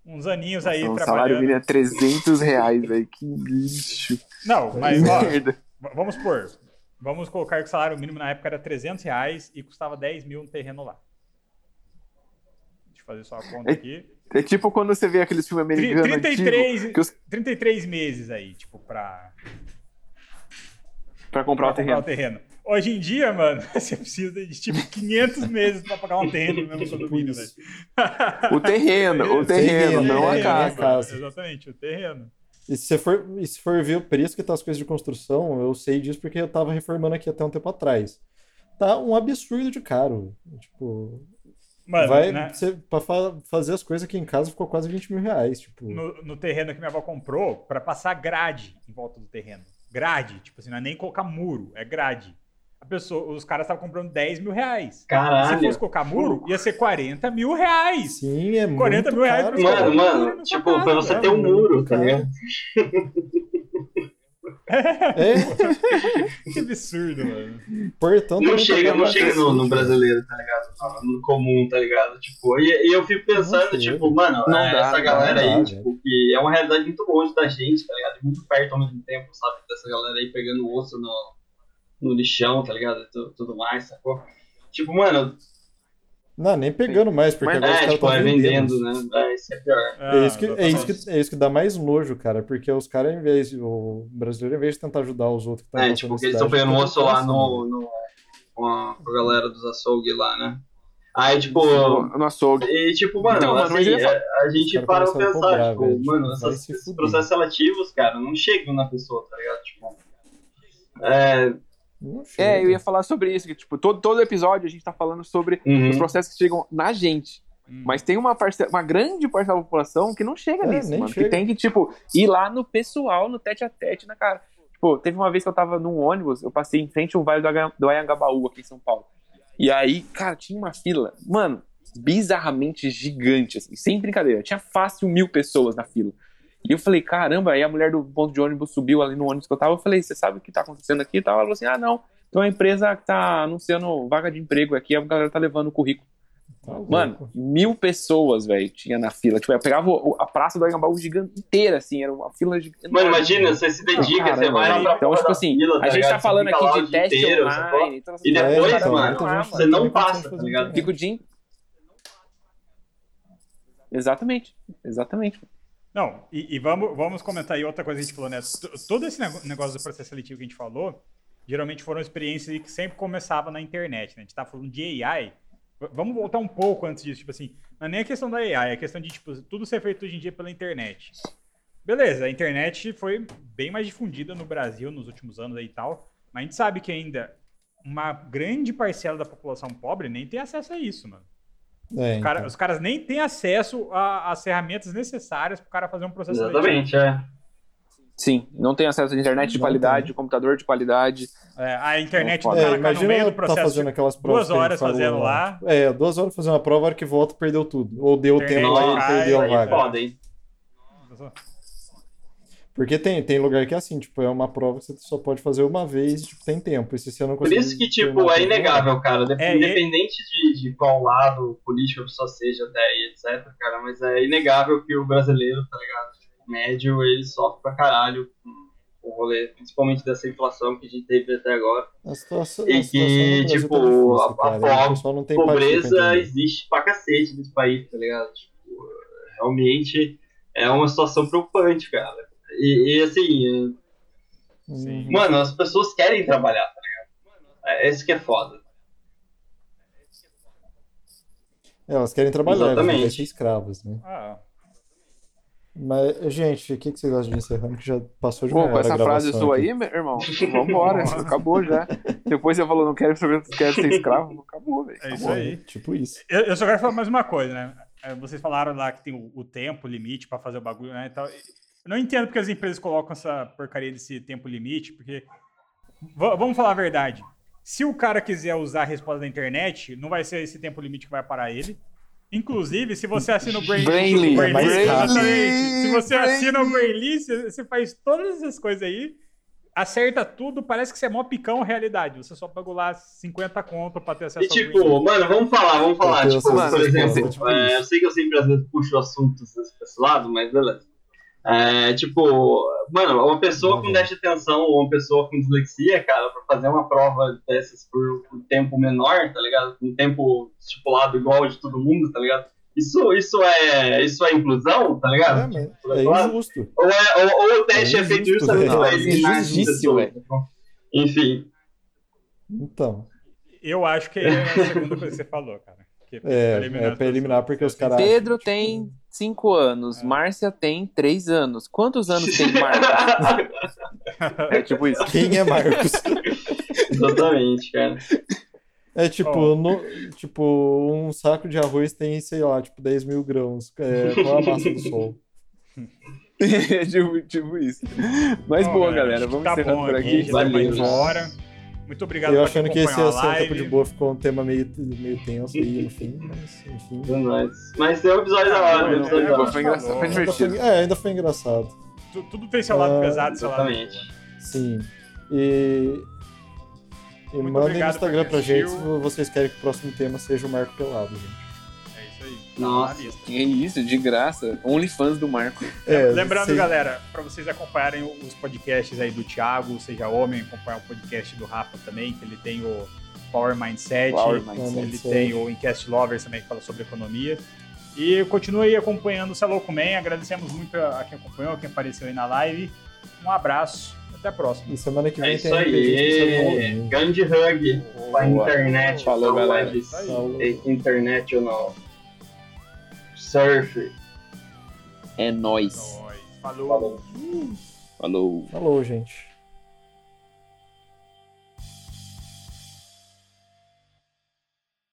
uns aninhos aí o trabalhando. salário mínimo é 300 reais, velho. Que lixo. Não, mas ó, vamos supor, vamos colocar que o salário mínimo na época era 300 reais e custava 10 mil no terreno lá. Deixa eu fazer só a conta É aqui. É tipo quando você vê aqueles filmes americanos 33, antigos que os... 33 meses aí, tipo, pra, pra comprar pra o comprar terreno. o terreno. Hoje em dia, mano, você precisa de tipo 500 meses pra pagar um terreno no mesmo condomínio, velho. O terreno, o terreno, Terreno, não a casa. a casa. Exatamente, o terreno. E se você for, e se for ver o preço que tá as coisas de construção, eu sei disso porque eu tava reformando aqui até um tempo atrás. Tá um absurdo de caro. Tipo, Mano, vai, né, você, pra fa- fazer as coisas aqui em casa ficou quase 20 mil reais. Tipo, no, no terreno que minha avó comprou, pra passar grade em volta do terreno. Grade, tipo assim, não é nem colocar muro, é grade. A pessoa, os caras estavam comprando 10 mil reais. Se Caralho. fosse colocar muro, ia ser 40 mil reais. sim, é 40 muito mil reais caro. Mano, mano, tipo, casa, pra você é ter um muro, tá caro. ligado? É, Que absurdo, mano. portão Não também chega, tá não chega no, no brasileiro, tá ligado? No comum, tá ligado? Tipo, e, e eu fico pensando, Não tipo, mano, Não é, dá, essa não galera dá, aí, velho. tipo, que é uma realidade muito longe da gente, tá ligado? E muito perto ao mesmo tempo, sabe? Dessa galera aí pegando osso no, no lixão, tá ligado? E tu- tudo mais, sacou? Tipo, mano, Não, nem pegando mais, porque Mas- agora os é, caras tipo, estão é vendendo. vendendo, né? É, isso é pior. É isso, que, é, isso que, é isso que dá mais nojo, cara, porque os caras, em vez, o brasileiro, em vez de tentar ajudar os outros que estão É, tipo, que na eles estão pegando fica osso lá pensando. no, no, com, a, com a galera dos açougues lá, né? Aí, tipo, No, açougue. e tipo, mano, Então, mano, assim, ia a, a Os gente para pra pensar, cobrar, tipo, velho, mano, vai esses processos seletivos, cara, não chegam na pessoa, tá ligado? Tipo, é, chega. É, eu ia falar sobre isso, que tipo, todo, todo episódio a gente tá falando sobre uhum. os processos que chegam na gente. Hum. Mas tem uma, parcela, uma grande parcela da população que não chega É, nisso, mano. chega. Que tem que, tipo, ir lá no pessoal, no tete a tete, na cara. Tipo, teve uma vez que eu tava num ônibus, eu passei em frente ao Vale do Anhangabaú, aqui em São Paulo. E aí, cara, tinha uma fila, mano, bizarramente gigante, assim, sem brincadeira. Tinha fácil mil pessoas na fila. E eu falei, caramba, aí a mulher do ponto de ônibus subiu ali no ônibus que eu tava. Eu falei, você sabe o que tá acontecendo aqui? e tal? Ela falou assim: ah, não, tem uma empresa que tá anunciando vaga de emprego aqui, a galera tá levando o currículo. Tá louco. Mano, mil pessoas, velho, tinha na fila. Tipo, eu pegava a praça do Anhangabaú gigante inteira, assim, era uma fila gigante. Mano, imagina, você se dedica, Caramba, você vai lá pra Então, tipo assim, fila, a gente ligado? tá falando lá aqui de teste inteiro, online. Então, E É, depois, então, mano, gente você não passa, tá ligado? isso. Fica o dia. in- Exatamente, exatamente. Não, e, e vamos, vamos comentar aí outra coisa que a gente falou, né? Todo esse negócio do processo seletivo que a gente falou, geralmente foram experiências que sempre começavam na internet, né? A gente tá falando de AI. Vamos voltar um pouco antes disso, tipo assim, não é nem a questão da AI, é a questão de, tipo, tudo ser feito hoje em dia pela internet. Beleza, a internet foi bem mais difundida no Brasil nos últimos anos aí e tal, mas a gente sabe que ainda uma grande parcela da população pobre nem tem acesso a isso, mano. É, Os cara- então. os caras nem têm acesso às ferramentas necessárias pro cara fazer um processo. Exatamente, é. Sim, não tem acesso à internet de Não qualidade, tem. computador de qualidade. É, a internet do cara É, cai no imagina meio do tá processo. fazendo tipo, aquelas provas duas horas falou fazendo lá. É, duas horas fazendo a prova, a hora que volta, perdeu tudo. Ou deu Internet tempo lá e perdeu a vaga. Foda, hein? Porque tem, tem lugar que é assim, tipo, é uma prova que você só pode fazer uma vez e tipo, tem tempo. E se você não Por isso que, tipo, a é inegável, cara. É, e- Independente de, de qual lado político a pessoa seja até e etc, cara, mas é inegável que o brasileiro, tá ligado? Tipo, médio, ele sofre pra caralho com o rolê, principalmente dessa inflação que a gente teve até agora. A situação, E a que, Brasil tipo, tá difícil, a- a Pobreza existe pra cacete nesse país, tá ligado? Tipo, realmente é uma situação preocupante, cara. E, e, assim, Uhum. mano, as pessoas querem trabalhar, tá ligado? É isso que é foda. É, elas querem trabalhar, elas não Exatamente. querem ser escravas, né? Ah, Mas, gente, o que, que vocês gostam de encerrando? Que já passou de Pô, uma com hora essa a frase sua aí, meu irmão, vambora, acabou já. Depois você falou, não quero, quero ser escravo, acabou, velho. é isso aí. Tipo isso. Eu, eu só quero falar mais uma coisa, né? É, Vocês falaram lá que tem o, o tempo limite pra fazer o bagulho, né? Então, eu não entendo porque as empresas colocam essa porcaria desse tempo limite, porque. Va- vamos falar a verdade. Se o cara quiser usar a resposta da internet, não vai ser esse tempo limite que vai parar ele. Inclusive, se você assina o Brain, Brainly. o Brainly, É mais exatamente. Se você Brainly. assina o Brainly, você você faz todas essas coisas aí, acerta tudo, parece que você é mó picão realidade. Você só pagou lá 50 conto pra ter acesso E ao Brainly. tipo, mano, vamos falar, vamos falar. Tipo, por exemplo, tipo é, eu sei que eu sempre às vezes puxo assuntos desse desse lado, mas beleza. É, tipo, mano, uma pessoa com Uhum. déficit de atenção ou uma pessoa com dislexia, cara, pra fazer uma prova dessas por um tempo menor, tá ligado? Com um tempo estipulado igual de todo mundo, tá ligado? Isso, isso, é, isso é inclusão, tá É, ligado? mas Tipo, é injusto. Ou, é, ou, ou o teste É é, feito injusto, justamente né? pra É eliminar injustíssimo, pessoas. Enfim, Então, Eu acho que é a segunda coisa que você falou, cara. É, eliminar é as pra eliminar porque os caras. Pedro acham, tipo, tem 5 anos, É. Márcia tem 3 anos. Quantos anos tem Márcia? é tipo isso. Quem é Marcos? exatamente, cara. É tipo, Ó. no- tipo, um saco de arroz tem, sei lá, tipo 10 mil grãos. É, qual a massa do sol? É tipo, tipo isso. Mas Bom, boa, galera, Vamos tá encerrando por aqui, aqui. Valeu. hora. Muito obrigado Eu achando que esse um tempo de boa ficou um tema meio, meio tenso aí no fim, mas enfim. É nóis. Mas tem um episódio da hora, tem não, episódio é, da hora. Foi engraçado, foi divertido. foi, é, ainda foi engraçado. Tu- Tudo tem seu lado Ah, pesado, seu lado. Exatamente. Sim. E. E mandem no Instagram pra gente se vocês querem que o próximo tema seja o Marco Pelado, gente. É aí. Nossa. Tá lista. Que isso, de graça. OnlyFans do Marco. É, Lembrando, sei- galera, para vocês acompanharem os podcasts aí do Thiago, seja homem, acompanhar o podcast do Rafa também, que ele tem o Power Mindset, Power ele Mindset. tem o Incast Lovers também, que fala sobre economia. E continue aí acompanhando o Celoco Man. Agradecemos muito a quem acompanhou, a quem apareceu aí na live. Um abraço, até a próxima. E semana que vem É isso aí. Grande hug Boa. internet. Falou, galera. Internet ou não. Surf. É nóis. Nós. Falou. Falou. Falou. Falou, gente.